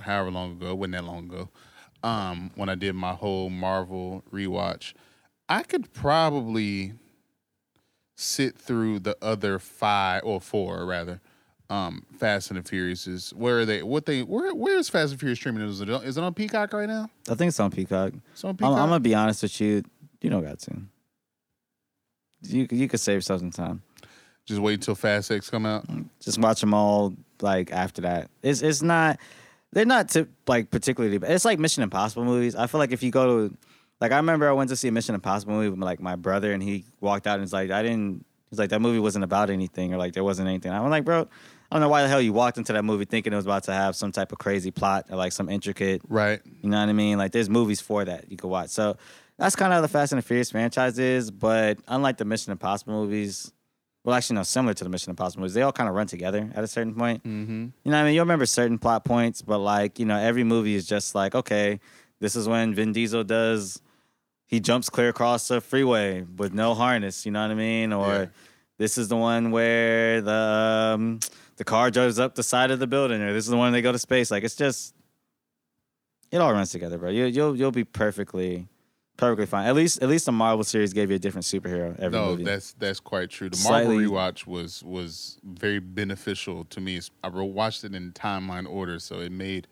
however long ago. wasn't that long ago. Um, when I did my whole Marvel rewatch, I could probably sit through the other five or four rather. Um, Fast and the Furiouses. Where are they? What they? Where? Where is Fast and Furious streaming? Is it on, it on Peacock right now? I think it's on Peacock. It's on I'm, I'm gonna be honest with you. You don't got to. You you could save yourself some time. Just wait until Fast X come out. Mm, just watch them all like after that. It's it's not they're not to, like particularly. It's like Mission Impossible movies. I feel like if you go to like I remember I went to see a Mission Impossible movie with like my brother and he walked out and was like I didn't he's like that movie wasn't about anything or like there wasn't anything. I'm like, bro, I don't know why the hell you walked into that movie thinking it was about to have some type of crazy plot or like some intricate Right. you know what I mean? Like there's movies for that you could watch. So that's kind of how the Fast and the Furious franchise is. But unlike the Mission Impossible movies, well, actually no, similar to the Mission Impossible movies, they all kind of run together at a certain point. Mm-hmm. You know what I mean? You'll remember certain plot points, but like you know, every movie is just like okay, this is when Vin Diesel does. He jumps clear across the freeway with no harness, you know what I mean? Or Yeah. this is the one where the um, the car drives up the side of the building, or this is the one they go to space. Like it's just it all runs together, bro. You, you'll you'll be perfectly perfectly fine. At least at least the Marvel series gave you a different superhero every No, movie. that's that's quite true. The Slightly- Marvel rewatch was was very beneficial to me. I watched it in timeline order, so it made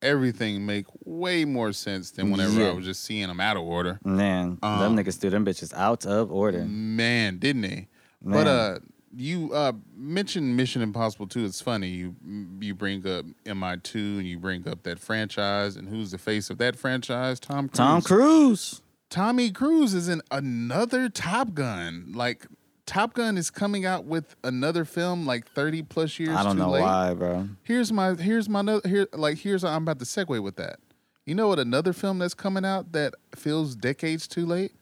everything make way more sense than whenever Yeah. I was just seeing them out of order. Man, Um, them niggas threw them bitches out of order. Man, didn't they? But Man. uh, you uh mentioned Mission Impossible 2. It's funny you you bring up MI2 and you bring up that franchise and who's the face of that franchise? Tom Cruise. Tom Cruise. Tommy Cruise is in another Top Gun. Like Top Gun is coming out with another film like 30 plus years I don't too know late. why, bro. Here's my here's my here like here's I'm about to segue with that. You know what another film that's coming out that feels decades too late?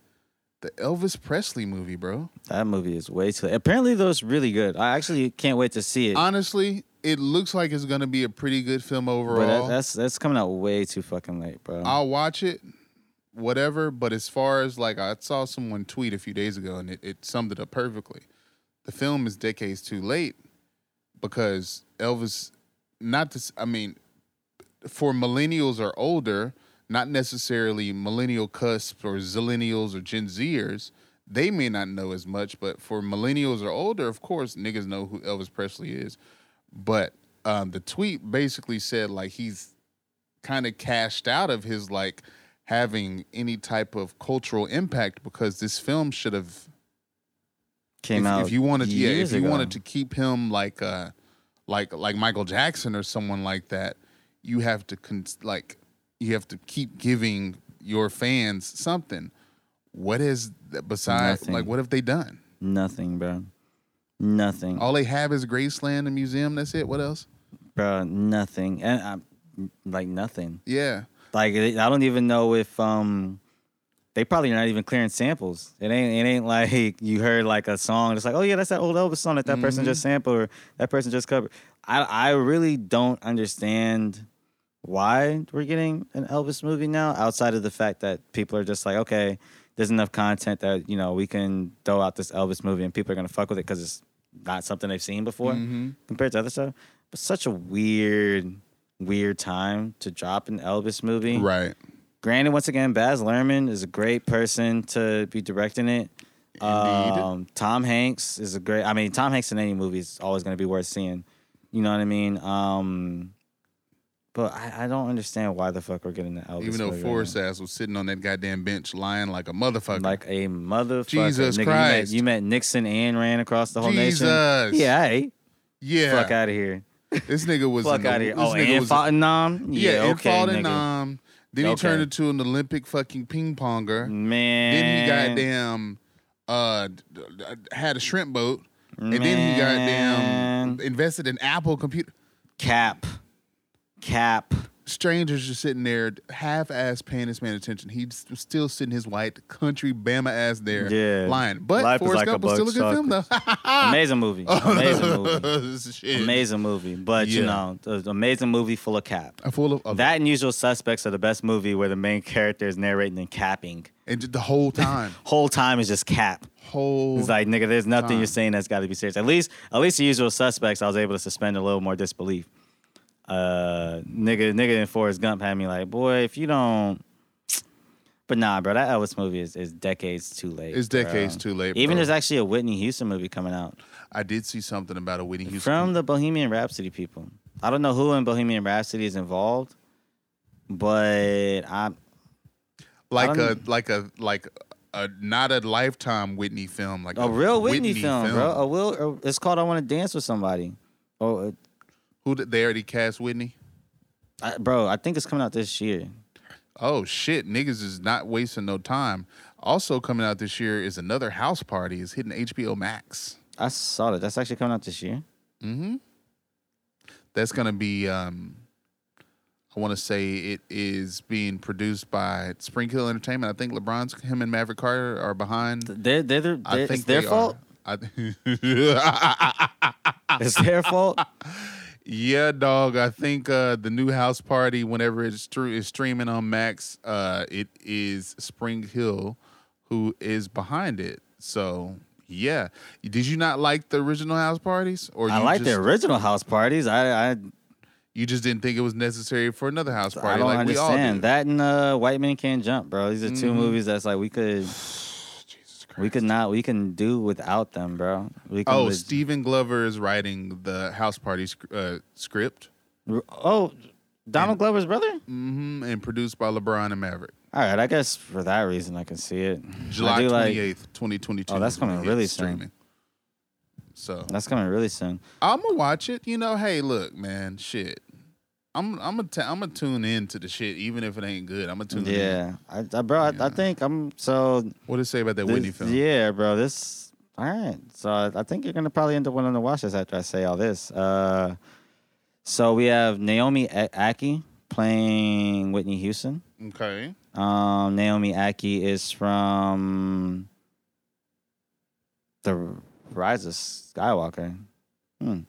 The Elvis Presley movie, bro. That movie is way too. Apparently, those really good. I actually can't wait to see it. Honestly, it looks like it's gonna be a pretty good film but overall. that, that's that's coming out way too fucking late, bro. I'll watch it, whatever. But as far as like I saw someone tweet a few days ago and it, it summed it up perfectly. The film is decades too late because Elvis, not to, I mean, for millennials or older, not necessarily millennial cusp or zillennials or Gen Zers, they may not know as much. But for millennials or older, of course, niggas know who Elvis Presley is. But um, the tweet basically said like he's kind of cashed out of his like having any type of cultural impact because this film should have Came if, out. if you wanted yeah if you ago. wanted to keep him like uh like like Michael Jackson or someone like that you have to con- like you have to keep giving your fans something what is besides Nothing. like what have they done nothing, bro. Nothing, all they have is Graceland and museum that's it what else bro. Nothing, and I'm like nothing. yeah Like I don't even know if um they probably are not even clearing samples. It ain't it ain't like you heard like a song. It's like oh yeah, that's that old Elvis song that that person just sampled or that person just covered. I I really don't understand why we're getting an Elvis movie now. Outside of the fact that people are just like okay, there's enough content that you know we can throw out this Elvis movie and people are gonna fuck with it because it's not something they've seen before compared to other stuff. But such a weird, weird time to drop an Elvis movie. right Granted, once again, Baz Luhrmann is a great person to be directing it. Um, Tom Hanks is a great. I mean, Tom Hanks in any movie is always going to be worth seeing. You know what I mean? Um, But I, I don't understand why the fuck we're getting the Elvis. Even though right Forrest now. ass was sitting on that goddamn bench lying like a motherfucker. like a motherfucker. Jesus Nigga, Christ. You met, you met Nixon and ran across the whole nation. Jesus. nation. Yeah, hey, yeah. fuck out of here. This nigga was Fuck out of here. Oh, nigga and was- fought in Nam? Yeah, Yeah, okay, fought in um. Then he Okay. turned into an Olympic fucking ping ponger. Man. Then he goddamn uh had a shrimp boat. And then he Man. goddamn invested in Apple computer. Cap. Cap. Strangers just sitting there, half ass paying this man attention. He's still sitting his white country Bama ass there, Yeah. lying. But Life is Forrest like a Gump was still a bug good film though. Amazing movie. Oh, amazing movie. Amazing movie. But, you know, amazing movie full of cap. I'm full of, of That and Usual Suspects are the best movie where the main character is narrating and capping. and the whole time, Whole time is just cap. whole. It's like, nigga, there's nothing time. you're saying that's got to be serious. At least, at least the Usual Suspects, I was able to suspend a little more disbelief. Uh, nigga, nigga in Forrest Gump had me like, boy, if you don't. But nah, bro, that Elvis movie is, is decades too late. it's bro. decades too late. Even bro. there's actually a Whitney Houston movie coming out I did see something about a Whitney Houston. from the Bohemian Rhapsody people. I don't know who in Bohemian Rhapsody is involved, but I'm like I a like a like a not a lifetime Whitney film, like a real Whitney, film, bro. A will. It's called "I Want to Dance with Somebody." Oh, Who did they already cast Whitney? I, bro, I think it's coming out this year. Oh shit, niggas is not wasting no time. Also coming out this year is another house party. Is hitting HBO Max. I saw that. That's actually coming out this year. Mm-hmm. That's gonna be. um I want to say it is being produced by Spring Hill Entertainment. I think LeBron's him and Maverick Carter are behind. They're, they're, they're, I it's think their they fault. I, It's their fault. Yeah, dog. I think uh, the new house party, whenever it's str- is streaming on Max, uh, it is Spring Hill who is behind it. So yeah, did you not like the original house parties, or I like the original house parties. I I, You just didn't think it was necessary for another house party, I don't like we all understand that and uh, White Men Can't Jump, bro. These are 2 Mhm. movies that's like we could. We could not we can do without them, bro. We can Oh, leg- Stephen Glover is writing the house party sc- uh, script, oh Donald Glover's brother. Mm-hmm. and produced by LeBron and Maverick. All right, I guess for that reason I can see it. July twenty eighth, twenty twenty two. Oh, that's coming really soon. streaming. So That's coming really soon. I'm gonna watch it. You know, hey, look, man, shit. I'm I'm gonna t- I'm gonna tune in to the shit, even if it ain't good. I'm gonna tune in. Yeah, I, I bro, I, I think I'm so. What did it say about that this- Whitney film? Yeah, bro. This all right. So I, I think you're gonna probably end up wanting to watch this after I say all this. Uh, so we have Naomi A- Ackie playing Whitney Houston. Okay. Um, Naomi Ackie is from the Rise of Skywalker. Hmm.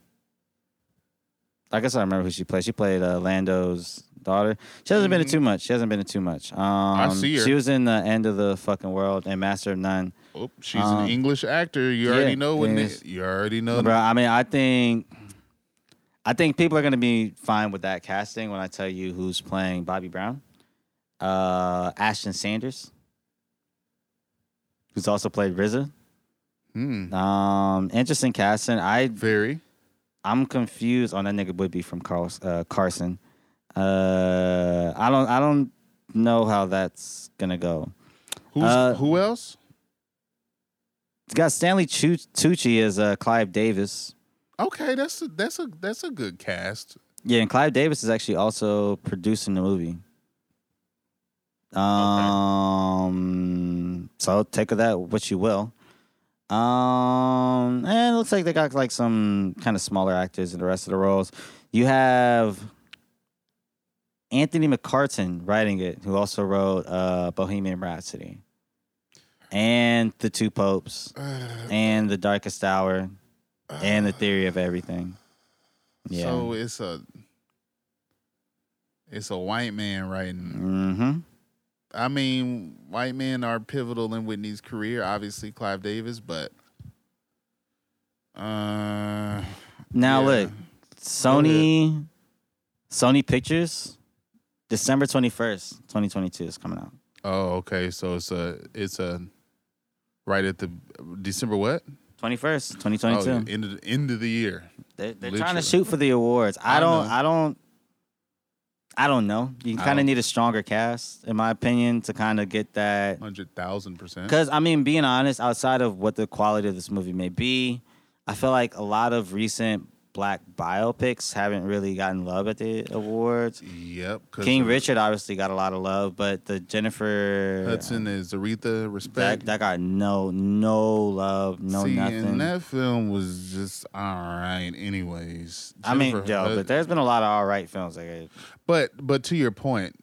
I guess I remember who she played. She played uh, Lando's daughter. She hasn't been in Mhm. too much. She hasn't been in too much. Um, see her. She was in the End of the Fucking World and Master of None. Oh, she's Um, an English actor. You yeah, already know when they, you already know. Bro, I mean, I think, I think people are gonna be fine with that casting when I tell you who's playing Bobby Brown. Uh, Ashton Sanders, who's also played RZA. Hmm. Um, interesting casting. I Very. I'm confused on that nigga would be from Carl, uh, Carson. Uh, I don't I don't know how that's gonna go. Who's Uh, who else? It's got Stanley Tucci as uh, Clive Davis. Okay, that's a, that's a that's a good cast. Yeah, and Clive Davis is actually also producing the movie. Um, so take of that what you will. Um, and it looks like they got like some kind of smaller actors in the rest of the roles. You have Anthony McCarten writing it, who also wrote uh, Bohemian Rhapsody, and The Two Popes, and The Darkest Hour, and The Theory of Everything. Yeah. So it's a it's a white man writing. mm-hmm. I mean, white men are pivotal in Whitney's career. Obviously, Clive Davis, but uh, Now Yeah. look, Sony, Sony Pictures, December twenty first, twenty twenty two is coming out. oh, okay. So it's a it's a right at the December what? Twenty first, twenty twenty two. end of the end of the year. They're, they're trying to shoot for the awards. I, I don't. know. I don't. I don't know. You kind of need a stronger cast, in my opinion, to kind of get that. Hundred thousand percent. Because I mean, being honest, outside of what the quality of this movie may be, I feel like a lot of recent black biopics haven't really gotten love at the awards. Yep. King Richard obviously got a lot of love, but the Jennifer Hudson is Aretha. that Respect. that got no no love, no See, nothing. and that film was just all right. Anyways, I mean, yo, Hud- but there's been a lot of all right films. Like, But but to your point,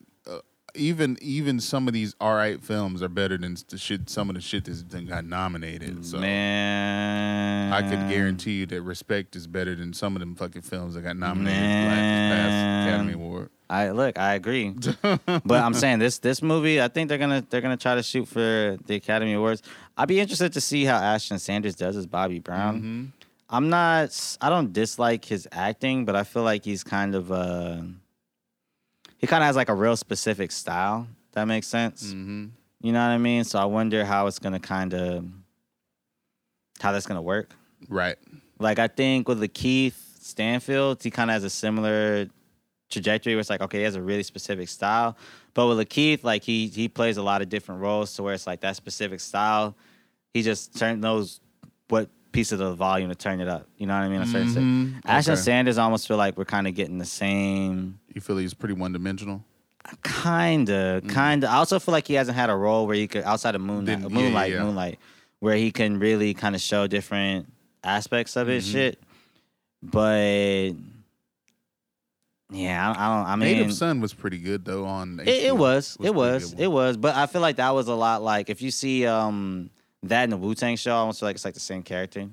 even even some of these all right films are better than the shit. Some of the shit that's done got nominated. So man, I could guarantee you that Respect is better than some of them fucking films that got nominated last past. Academy Award. I look, I agree, but I'm saying this this movie, I think they're gonna they're gonna try to shoot for the Academy Awards. I'd be interested to see how Ashton Sanders does as Bobby Brown. Mm-hmm. I'm not, I don't dislike his acting, but I feel like he's kind of uh, he kind of has like a real specific style. That makes sense. Mm-hmm. You know what I mean? So I wonder how it's gonna kind of how that's gonna work. Right. Like I think with the Keith Stanfield, he kind of has a similar trajectory where it's like, okay, he has a really specific style. But with Lakeith, like he he plays a lot of different roles to where it's like that specific style. He just turn knows what piece of the volume to turn it up. You know what I mean? That's what I say. Mhm. Ashton Okay. Sanders almost feel like we're kind of getting the same You feel he's pretty one dimensional. Kinda, kinda. I also feel like he hasn't had a role where he could outside of Moonlight, Didn't- yeah, Moonlight, yeah. Moonlight, where he can really kind of show different aspects of his Mhm. shit. But yeah, I, I don't. I mean, Native Son was pretty good though on. it, it HBO. was, it was, it was. But I feel like that was a lot like if you see um that in the Wu Tang show, I almost feel like it's like the same character.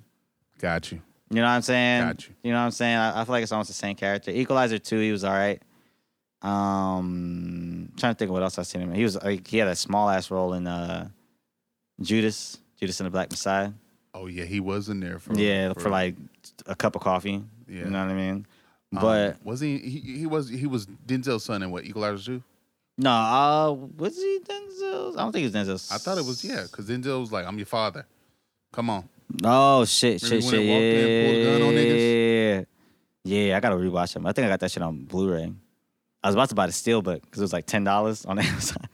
Got you. You know what I'm saying? Got you. You know what I'm saying? I, I feel like it's almost the same character. Equalizer two, he was all right. Um, trying to think of what else I've seen him. in. He was like he had a small ass role in uh Judas, Judas and the Black Messiah. Oh yeah, he was in there for yeah, for, like a cup of coffee. Yeah. You know what I mean? Um, But was he, he? He was. He was Denzel's son in what Equalizer two. No, uh, was he Denzel's? I don't think he was Denzel's. I thought it was yeah, because Denzel was like, "I'm your father." Come on. Oh shit, Remember shit, shit. they walked in and pulled a gun on Yeah, yeah. I gotta rewatch him. I think I got that shit on Blu-ray. I was about to buy the Steelbook because it was like ten dollars on Amazon.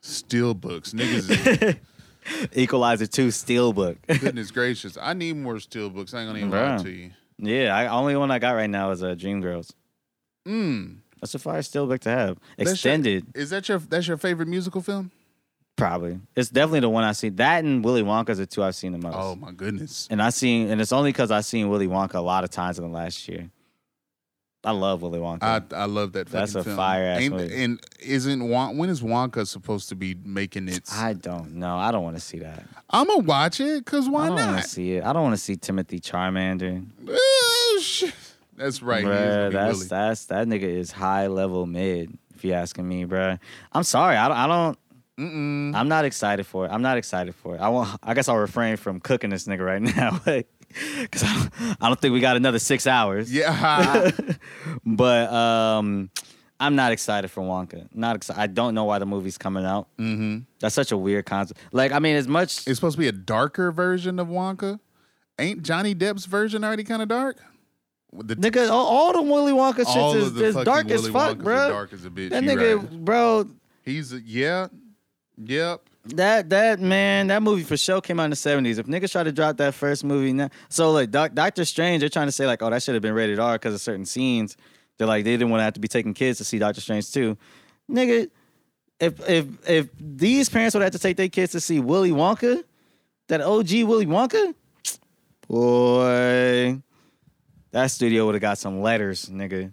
Steel books, niggas. Equalizer 2 Steelbook. goodness gracious, I need more steel books. I ain't gonna even lie to you. yeah, I only one I got right now is uh, Dreamgirls. Mm. That's a fire Steelbook to have. That's your- Extended, Is that your that's your favorite musical film? probably. It's definitely the one I see. That and Willy Wonka's the two I've seen the most. Oh my goodness. And I seen, and it's only because I've seen Willy Wonka a lot of times in the last year. I love Willy Wonka. I I love that. That's a film. fire-ass Ain't- movie. And isn't Won- when is Wonka supposed to be making its? I don't know. I don't want to see that. I'm gonna watch it because why I don't want not? to see it. I don't want to see Timothy Charmander. That's right. Bruh, that's Willy. that's that nigga is high level mid. If you asking me, bruh. I'm sorry. I don't. I don't Mm-mm. I'm not excited for it. I'm not excited for it. I want. I guess I'll refrain from cooking this nigga right now, because I, don't- I don't think we got another six hours. Yeah. but um, I'm not excited for Wonka. Not excited. I don't know why the movie's coming out. mm-hmm. That's such a weird concept. Like, I mean, as much It's supposed to be a darker version of Wonka. Ain't Johnny Depp's version already kind of dark? The, nigga, all, all the Willy Wonka shit is, is dark as fuck, Wonkas bro. dark as a bitch. that You nigga, right. bro. He's a, yeah, yep. That that man, that movie for sure came out in the seventies. If niggas try to drop that first movie now, so like Doc, Doctor Strange, they're trying to say like, oh, that should have been rated R because of certain scenes. They're like, they didn't want to have to be taking kids to see Doctor Strange too. Nigga, if if if these parents would have to take their kids to see Willy Wonka, that OG Willy Wonka, boy, that studio would have got some letters, nigga.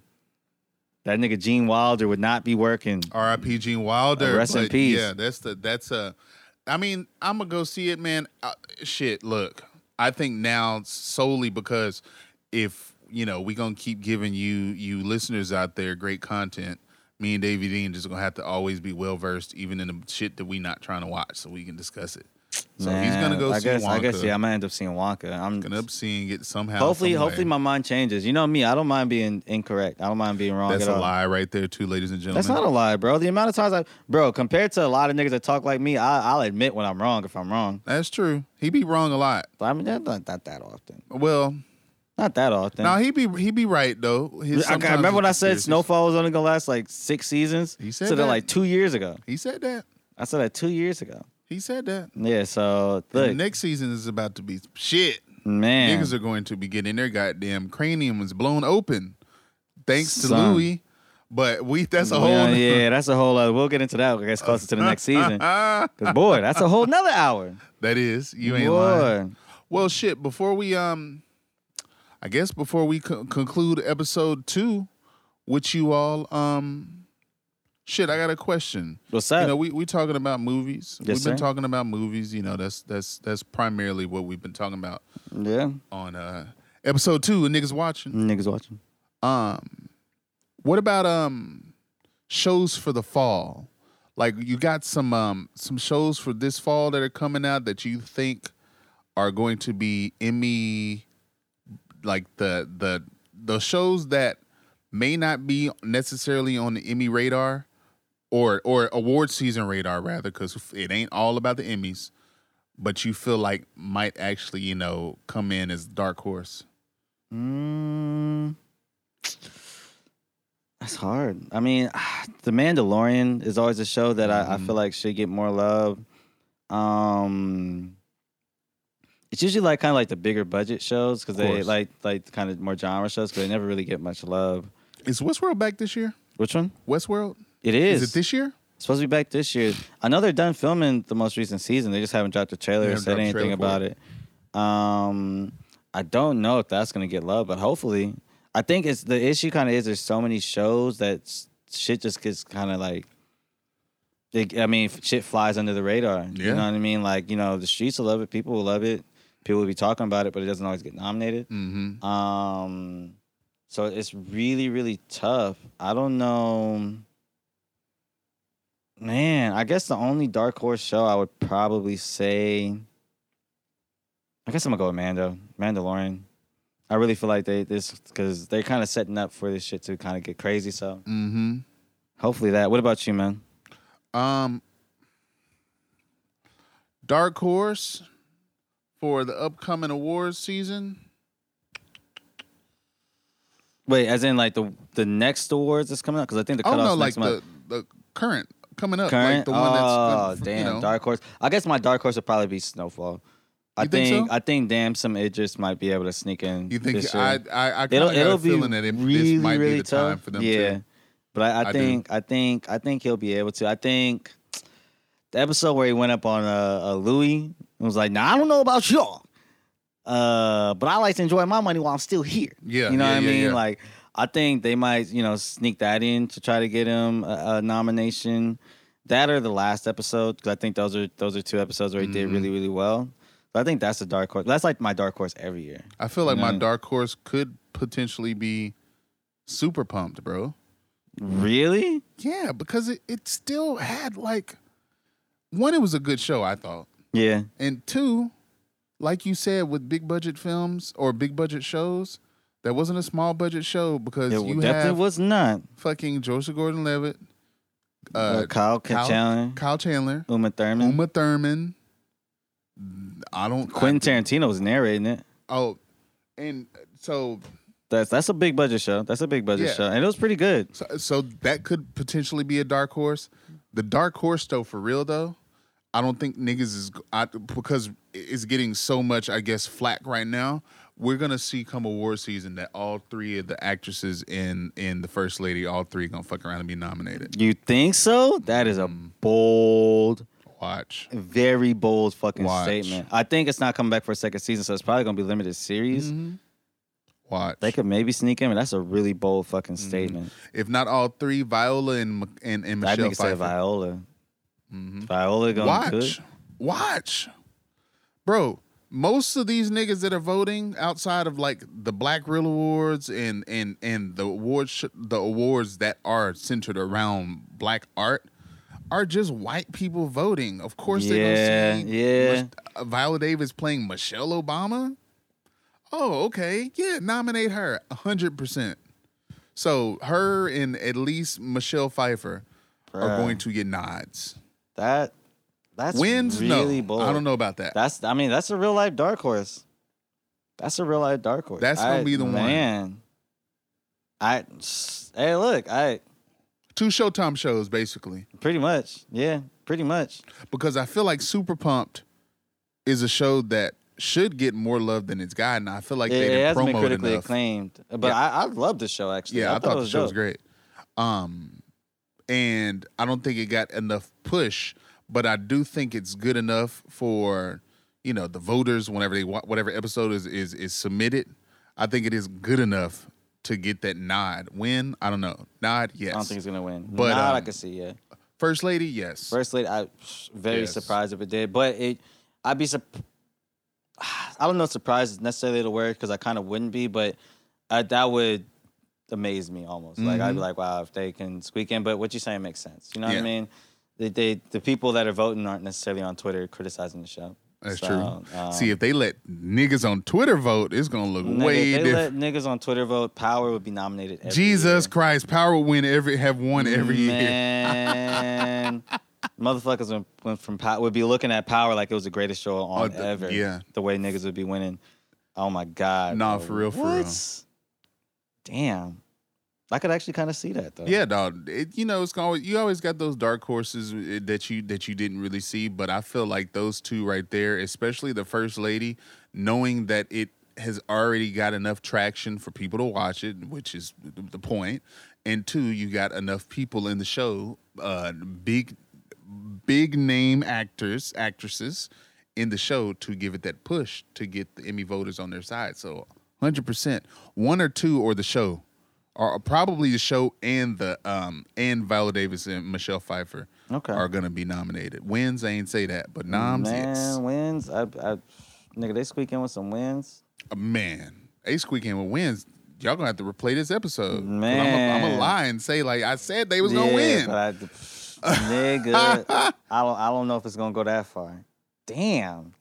That nigga Gene Wilder would not be working. R.I.P. Gene Wilder. Rest in peace. Yeah, that's the that's a. I mean, I'm gonna go see it, man. Uh, shit, look, I think now solely because if you know we gonna keep giving you you listeners out there great content. Me and Davie Dean just gonna have to always be well versed, even in the shit that we not trying to watch, so we can discuss it. So he's gonna go I see guess, Wonka. I guess yeah, I'm gonna end up seeing Wonka. I'm gonna end up seeing it somehow. hopefully, some way. hopefully my mind changes. You know me, I don't mind being incorrect. I don't mind being wrong. That's at a all. lie right there, too, ladies and gentlemen. That's not a lie, bro. The amount of times I, bro, compared to a lot of niggas that talk like me, I, I'll admit when I'm wrong if I'm wrong. That's true. He be wrong a lot. But I mean, that's not, not that often. Well, Not that often. No, he be he be right though. His- I, remember when I said Snowfall was only gonna last like six seasons. He said so that. like two years ago. He said that. I said that two years ago. He said that. Yeah. So The look, next season is about to be shit. man, Niggas are going to be getting their goddamn cranium blown open, thanks to. Louis. But we that's a Yeah, whole yeah, that's a whole other. We'll get into that. I guess closer to the next season. Cause boy, that's a whole nother hour. that is you ain't lying. Well, shit. Before we um, I guess before we co- conclude episode two, with you all um, shit. I got a question. What's You know, we we talking about movies. Yes, we've been sir. talking about movies. You know, that's that's that's primarily what we've been talking about yeah, on uh episode two. Niggas watching. niggas watching. Um, what about um shows for the fall? Like you got some um some shows for this fall that are coming out that you think are going to be Emmy like the the the shows that may not be necessarily on the Emmy radar or or award season radar rather cuz it ain't all about the Emmys but you feel like might actually, you know, come in as dark horse. Mm, that's hard. I mean, The Mandalorian is always a show that I, I Mhm. feel like should get more love. Um, it's usually like kind of like the bigger budget shows because they like like kind of more genre shows because they never really get much love. Is Westworld back this year? Which one? Westworld? It Is, is. it this year? It's supposed to be back this year. I know they're done filming the most recent season. They just haven't dropped a trailer or haven't said dropped a anything trailer for about it. Um, I don't know if that's gonna get love, but hopefully, I think it's the issue. Kind of is there's so many shows that s- shit just gets kind of like. It, I mean, f- shit flies under the radar. You Yeah. know what I mean? Like you know, the streets will love it. People will love it. People will be talking about it, but it doesn't always get nominated. Mm-hmm. Um, so it's really, really tough. I don't know. Man, I guess the only dark horse show I would probably say. I guess I'm gonna go with Mando, Mandalorian. I really feel like they this because they're kind of setting up for this shit to kind of get crazy. So Mm-hmm. hopefully that. What about you, man? Um, Dark Horse for the upcoming awards season. Wait, as in like the the next awards that's coming out? Because I think the Oh cutoff's no, like next month. the the current coming up, Current? like the one that's oh gonna- you damn, know. dark horse. I guess my dark horse would probably be Snowfall. I You think so? I think damn some Idris might be able to sneak in. You think. I I, I it'll it'll be feeling that it, really this might really be the tough. time for them yeah, to. but I, I, I do. think I think I think he'll be able to. I think the episode where he went up on uh, uh Louis was like, "Nah, I don't know about y'all, uh, but I like to enjoy my money while I'm still here." Yeah, you know yeah, what I yeah, mean? Like, I think they might you know sneak that in to try to get him a, a nomination. That or the last episode because I think those are those are two episodes where he did really mm-hmm. really well. So I think that's a dark horse. That's like my dark horse every year. I feel like my Yeah. dark horse could potentially be super pumped, bro. Really? Yeah, because it, it still had like one, it was a good show, I thought. Yeah. And two, like you said, with big budget films or big budget shows, that wasn't a small budget show because It you definitely have was not. fucking Joseph Gordon Levitt, Uh, uh, Kyle, Kyle- Chandler, Kyle Chandler, Uma Thurman, Uma Thurman. I don't Quentin I- Tarantino was narrating it. Oh, and so That's that's a big budget show. That's a big budget Yeah. show, and it was pretty good. So, so that could potentially be a dark horse. The dark horse, though, for real though, I don't think niggas is I, because it's getting so much, I guess, flack right now. We're gonna see come award season that all three of the actresses in in the First Lady, all three gonna fuck around and be nominated. You think so? That is a bold, Watch. very bold fucking Watch. statement. I think it's not coming back for a second season, so it's probably gonna be limited series. Watch. They could maybe sneak in, but that's a really bold fucking Mm-hmm. statement. if not all three, Viola and and, and I Michelle think said Pfeiffer. Viola. Mhm. Viola gonna Watch. good. Watch. Bro, most of these niggas that are voting outside of like the Black Reel Awards and and and the awards sh- the awards that are centered around black art are just white people voting. Of course Yeah, they're gonna see yeah. Mich- uh, Viola Davis playing Michelle Obama. Oh, okay. Yeah, nominate her. hundred percent. So her and at least Michelle Pfeiffer are going to get nods. That that's Wins? really no. bold. I don't know about that. That's I mean that's a real life dark horse. That's a real life dark horse. That's gonna I- be the one. Man, I hey, look, I Two Showtime shows, basically. pretty much, yeah, pretty much. Because I feel like Super Pumped is a show that should get more love than it's gotten. I feel like it, they it didn't hasn't been critically enough. acclaimed, but Yeah. I, I love the show actually. Yeah, I, thought it the show was great. Um, and I don't think it got enough push, but I do think it's good enough for you know the voters whenever they whatever episode is is is submitted. I think it is good enough to get that nod. Win, I don't know. Nod, yes. I don't think it's gonna win, But, I um, can see, yeah. First lady, yes. First lady, I very Yes. surprised if it did, but it, I'd be surprised. I don't know if surprised is necessarily the word because I kind of wouldn't be, but uh, that would amaze me almost. Like I'd be Mhm. like, wow, if they can squeak in. But what you're saying makes sense. You know what I mean? They, they, the people that are voting aren't necessarily on Twitter criticizing the show. That's So, true. um, See, if they let niggas on Twitter vote, it's gonna look nigga, way if they different. let niggas on Twitter vote, Power would be nominated. Every Jesus year. Christ, Power will win every have won every year. Man, motherfuckers went, from power would be looking at Power like it was the greatest show on Oh, the- ever. yeah. the way niggas would be winning. Oh my god. Nah, bro. for real, for real. What? Damn, I could actually kind of see that though. Yeah, dog. It, you know, it's always you always got those dark horses uh, that you that you didn't really see, but I feel like those two right there, especially the first lady, knowing that it has already got enough traction for people to watch it, which is the point, and two, you got enough people in the show, uh, big, big name actors, actresses in the show to give it that push to get the Emmy voters on their side. So, hundred percent, one or two or the show or probably the show and the um and Viola Davis and Michelle Pfeiffer Okay. are gonna be nominated. Wins, I ain't say that, but noms, Man, yes. wins. I, I, nigga, they squeak in with some wins. Uh, man, a squeak in with wins. Y'all gonna have to replay this episode. 'Cause I'm gonna lie and say like I said they was gonna win. But I, nigga, I don't. I don't know if it's gonna go that far. Damn.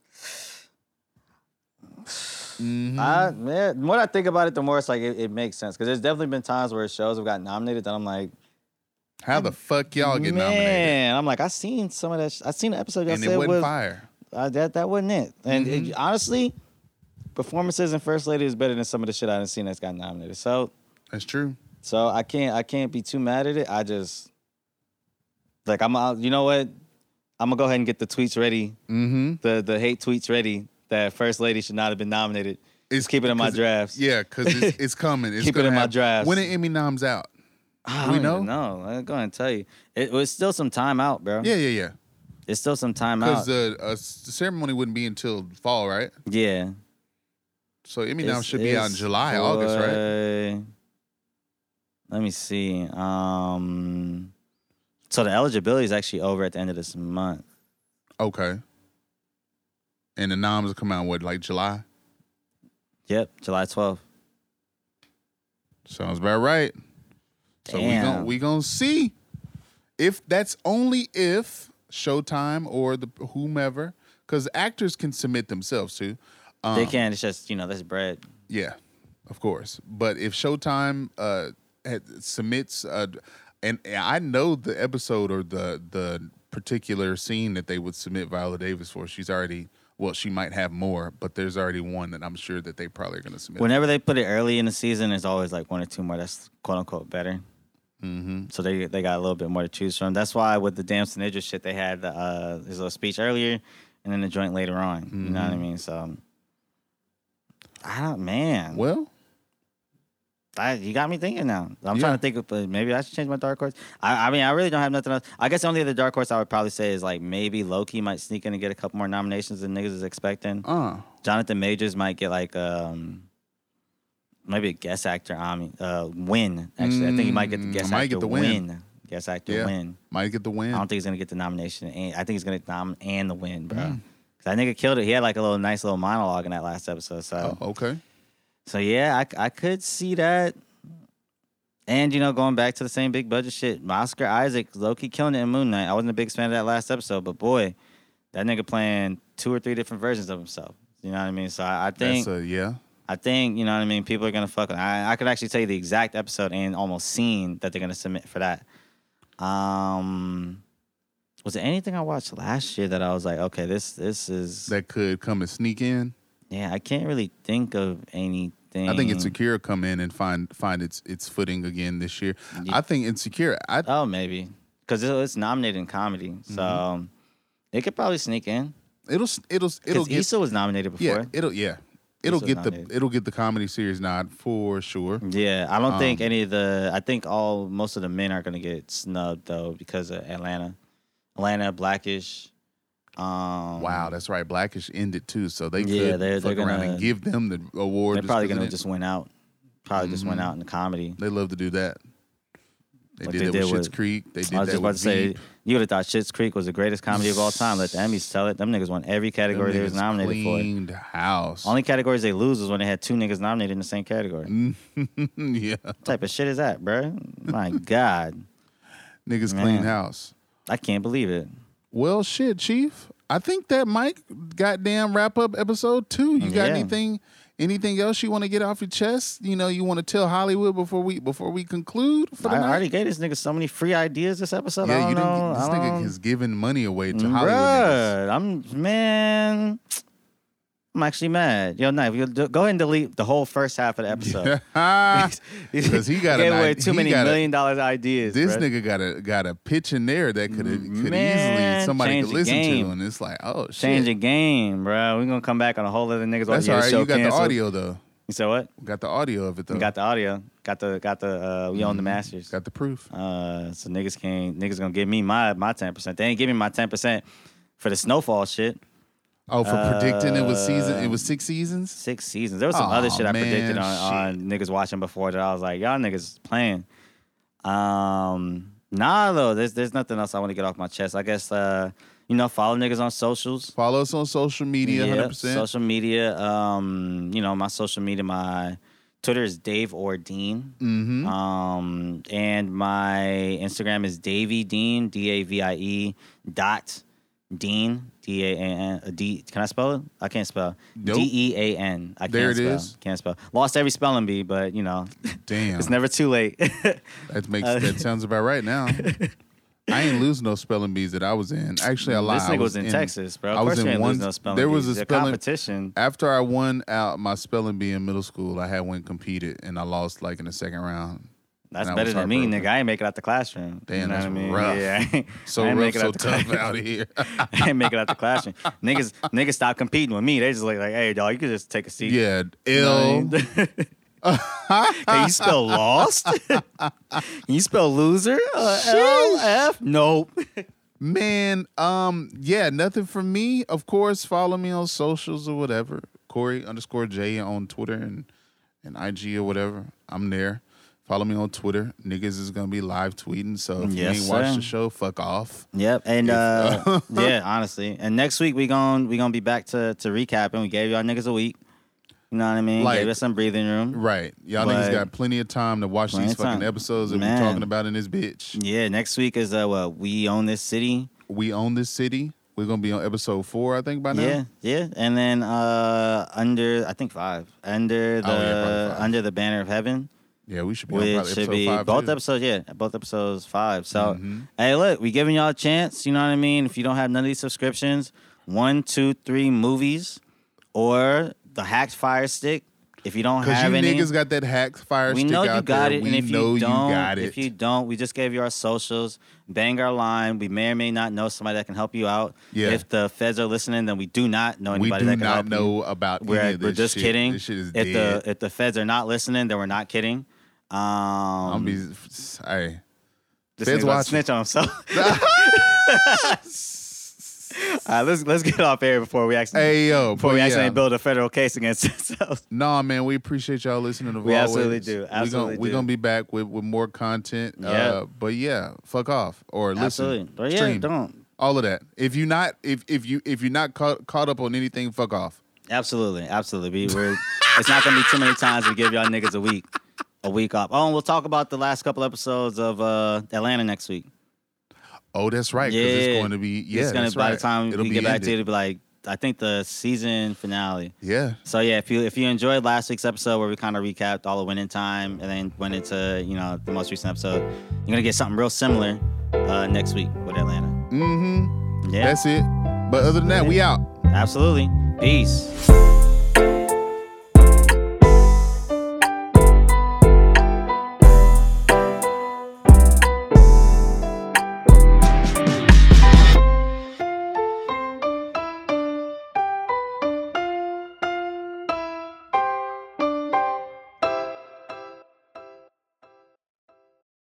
Mhm. I man, the more I think about it, the more it's like it, it makes sense. Because there's definitely been times where shows have got nominated that I'm like, How the fuck y'all get man, nominated? Man, I'm like, I seen some of that. Sh- I seen the episode y'all And said it wasn't was fire. uh, that that wasn't it. And Mhm. it- honestly, performances in First Lady is better than some of the shit I done seen that's got nominated. So That's true. so I can't I can't be too mad at it. I just like I'm out. You know what? I'm gonna go ahead and get the tweets ready. Mm-hmm. The the hate tweets ready. That First Lady should not have been nominated. It's keep it in my drafts. Yeah, because it's, it's coming. It's Keep it in my happen. drafts. When the Emmy noms out? I We don't know? No. I'm going to tell you. It was still some time out, bro. Yeah, yeah, yeah. It's still some time out. Because the, uh, the ceremony wouldn't be until fall, right? yeah. So Emmy noms should be out in July, August, right? Let me see. Um, so the eligibility is actually over at the end of this month. Okay. And the noms will come out what, like July? Yep, July 12th. Sounds about right. So we Damn. gon' we gonna see if that's only if Showtime or the whomever, because actors can submit themselves too. Um, they can. It's just you know that's bread. Yeah, of course. But if Showtime uh, had, submits, uh, and I know the episode or the the particular scene that they would submit Viola Davis for, she's already. Well, she might have more, but there's already one that I'm sure that they probably are going to submit. Whenever they put it early in the season, there's always like one or two more that's quote unquote better. mm-hmm. So they they got a little bit more to choose from. That's why with the Damson Idris shit, they had uh, his little speech earlier and then the joint later on. You know what I Mhm. mean? So I don't, man. Well, I, you got me thinking now. I'm Yeah. trying to think of uh, maybe I should change my dark horse. I, I mean, I really don't have nothing else. I guess the only other dark horse I would probably say is like maybe Loki might sneak in and get a couple more nominations than niggas is expecting. uh, Jonathan Majors might get like um maybe a guest actor. I mean, uh, win. Actually, I think he might get the Mm, guest might actor get the win. win. Guest actor Yeah. win. might get the win. I don't think he's gonna get the nomination. And I think he's gonna nom and the win, bro. Mm. 'Cause That nigga killed it. He had like a little nice little monologue in that last episode. So, Oh, okay. So yeah, I, I could see that. And you know, going back to the same big budget shit, Oscar Isaac, Loki killing it in Moon Knight. I wasn't a big fan of that last episode, but boy, that nigga playing two or three different versions of himself. You know what I mean? So I, I think That's a yeah. I think, you know what I mean, people are gonna fuck I, I could actually tell you the exact episode and almost scene that they're gonna submit for that. Um was there anything I watched last year that I was like, okay, this this is That could come and sneak in. Yeah, I can't really think of I think Insecure come in and find find its its footing again this year. Ye- I think Insecure. I Oh, maybe because it's nominated in comedy, so Mm-hmm. it could probably sneak in. it'll it'll it'll get Issa was nominated before. yeah it'll yeah it'll Issa get the it'll get the comedy series nod for sure. Yeah, I don't think Um, any of the. I think all most of the men are gonna get snubbed though because of Atlanta, Atlanta, Blackish. Um, Wow, that's right. Blackish ended too, so they could they're- fuck they're around gonna- and give them the award. they're probably gonna it- just win out. Probably just went Mhm. out in the comedy. They love to do that. They Like did they that did with Schitt's Creek. They did I was that just about with to say, Veep. you would have thought Schitt's Creek was the greatest comedy of all time. Let the Emmys tell it. Them niggas won every category Them they was nominated for. cleaned house. Only categories they lose is when they had two niggas nominated in the same category. yeah, What type of shit is that, bruh? My God, niggas Man. clean house. I can't believe it. Well, shit, Chief. I think that might goddamn wrap up episode two. You got Yeah. anything? Anything else you want to get off your chest? You know, you want to tell Hollywood before we before we conclude for the I night? already gave this nigga so many free ideas this episode. Yeah, you didn't. This nigga is giving money away to Hollywood niggas. I'm man. I'm actually mad. Yo, Knife, you go ahead and delete the whole first half of the episode. Because he got gave away too many got a- million dollar ideas. This bruh. nigga got a got a pitch in there that could could easily somebody could listen game. to, and it's like, oh shit, change the game, bro. We're gonna come back on a whole other niggas. That's all right. You got canceled. the audio though. You said what? Got the audio of it though. We got the audio. Got the got the uh we own the masters. Mm-hmm. Got the proof. Uh so niggas can't niggas gonna give me my my ten percent. They ain't give me my ten percent for the snowfall shit. Oh, for predicting it was season. It Uh, was six seasons. Six seasons. There was some Aw, other shit I predicted on, on niggas watching before that I was like, y'all niggas playing. Um nah though, there's there's nothing else I want to get off my chest. I guess uh, you know, follow niggas on socials. Follow us on social media. Yep, Hundred percent. Social media. Um, you know, my social media, my Twitter is Dave or Dean. Mm-hmm. Um, and my Instagram is Davie Dean, D A V I E dot Dean, D A A N. uh, Can I spell it? I can't spell. Nope. D E A N. I can't There it spell. is. Can't spell. Lost every spelling bee, but you know, Damn, it's never too late. that makes uh, that sounds about right now. I ain't lose no spelling bees that I was in. Actually, I lied. this nigga was in, Texas, bro. Of I was course you in ain't one. no spelling there was bees. a They're spelling competition. After I won out my spelling bee in middle school, I had one competed and I lost like in the second round. That's better than me, nigga. I ain't make it out the classroom. Damn, you know that's what I mean? rough. Yeah, So I ain't rough, so out the tough class- out here. I ain't make it out the classroom. niggas, niggas stop competing with me. They just like, like, hey, dog, you could just take a seat. yeah, ill. Can you spell lost? Can you spell loser? Uh, L F? Nope. Man, um, yeah, nothing from me. Of course, follow me on socials or whatever. Corey underscore J on Twitter and, and IG or whatever. I'm there. Follow me on Twitter. Niggas is gonna be live tweeting. So if Yes, you ain't watched the show, fuck off. Yep, and If- uh, yeah, honestly, and next week we gon' we gonna be back to to recap and We gave y'all niggas a week. You know what I mean? Like- Gave us some breathing room. Right. Y'all But- niggas got plenty of time to watch these fucking episodes that Man. we talking about in this bitch. Yeah, next week is uh, what we own this city. We own this city. We're gonna be on episode four, I think, by now. Yeah, yeah, and then uh under I think five under the Oh, yeah, five. under the banner of heaven, Yeah, we should be which probably should be five. both too. episodes. Yeah, both episodes five. So Mhm. hey, look, we giving y'all a chance. You know what I mean? If you don't have none of these subscriptions, one, two, three movies, or the hacked Fire Stick. If you don't have you any, niggas got that hacked fire stick, we stick know you got there. it, We and if know you don't, got it. if you don't, we just gave you our socials. Bang our line. We may or may not know somebody that can help you out. Yeah. If the feds are listening, then we do not know we anybody do that can not help you. know about We're, we're just shit. kidding. This shit is if dead. the if the feds are not listening, then we're not kidding. Um, I'm be, hey, this feds nigga's about to watching. snitch on himself. All right, let's let's get off air before we actually hey yo, before we yeah. build a federal case against ourselves. Nah, man, we appreciate y'all listening to We Raw absolutely do. Absolutely gonna, we gonna be back with, with more content. Yeah. Uh, but yeah, fuck off or listen. Absolutely, but yeah, stream. don't. All of that. If you not if if you if you're not caught caught up on anything, fuck off. Absolutely, absolutely. We, we're, it's not gonna be too many times we give y'all niggas a week, a week off. Oh, and we'll talk about the last couple episodes of uh, Atlanta next week. Oh, that's right. Yeah. it's going to be yeah. it's gonna by right. the time It'll we be get back to it, it'll be like I think the season finale. Yeah. So yeah, if you if you enjoyed last week's episode where we kind of recapped all the winning time and then went into you know the most recent episode, you're gonna get something real similar uh, next week with Atlanta. Mm-hmm. Yeah, That's it. But other than that, we out. absolutely. Peace.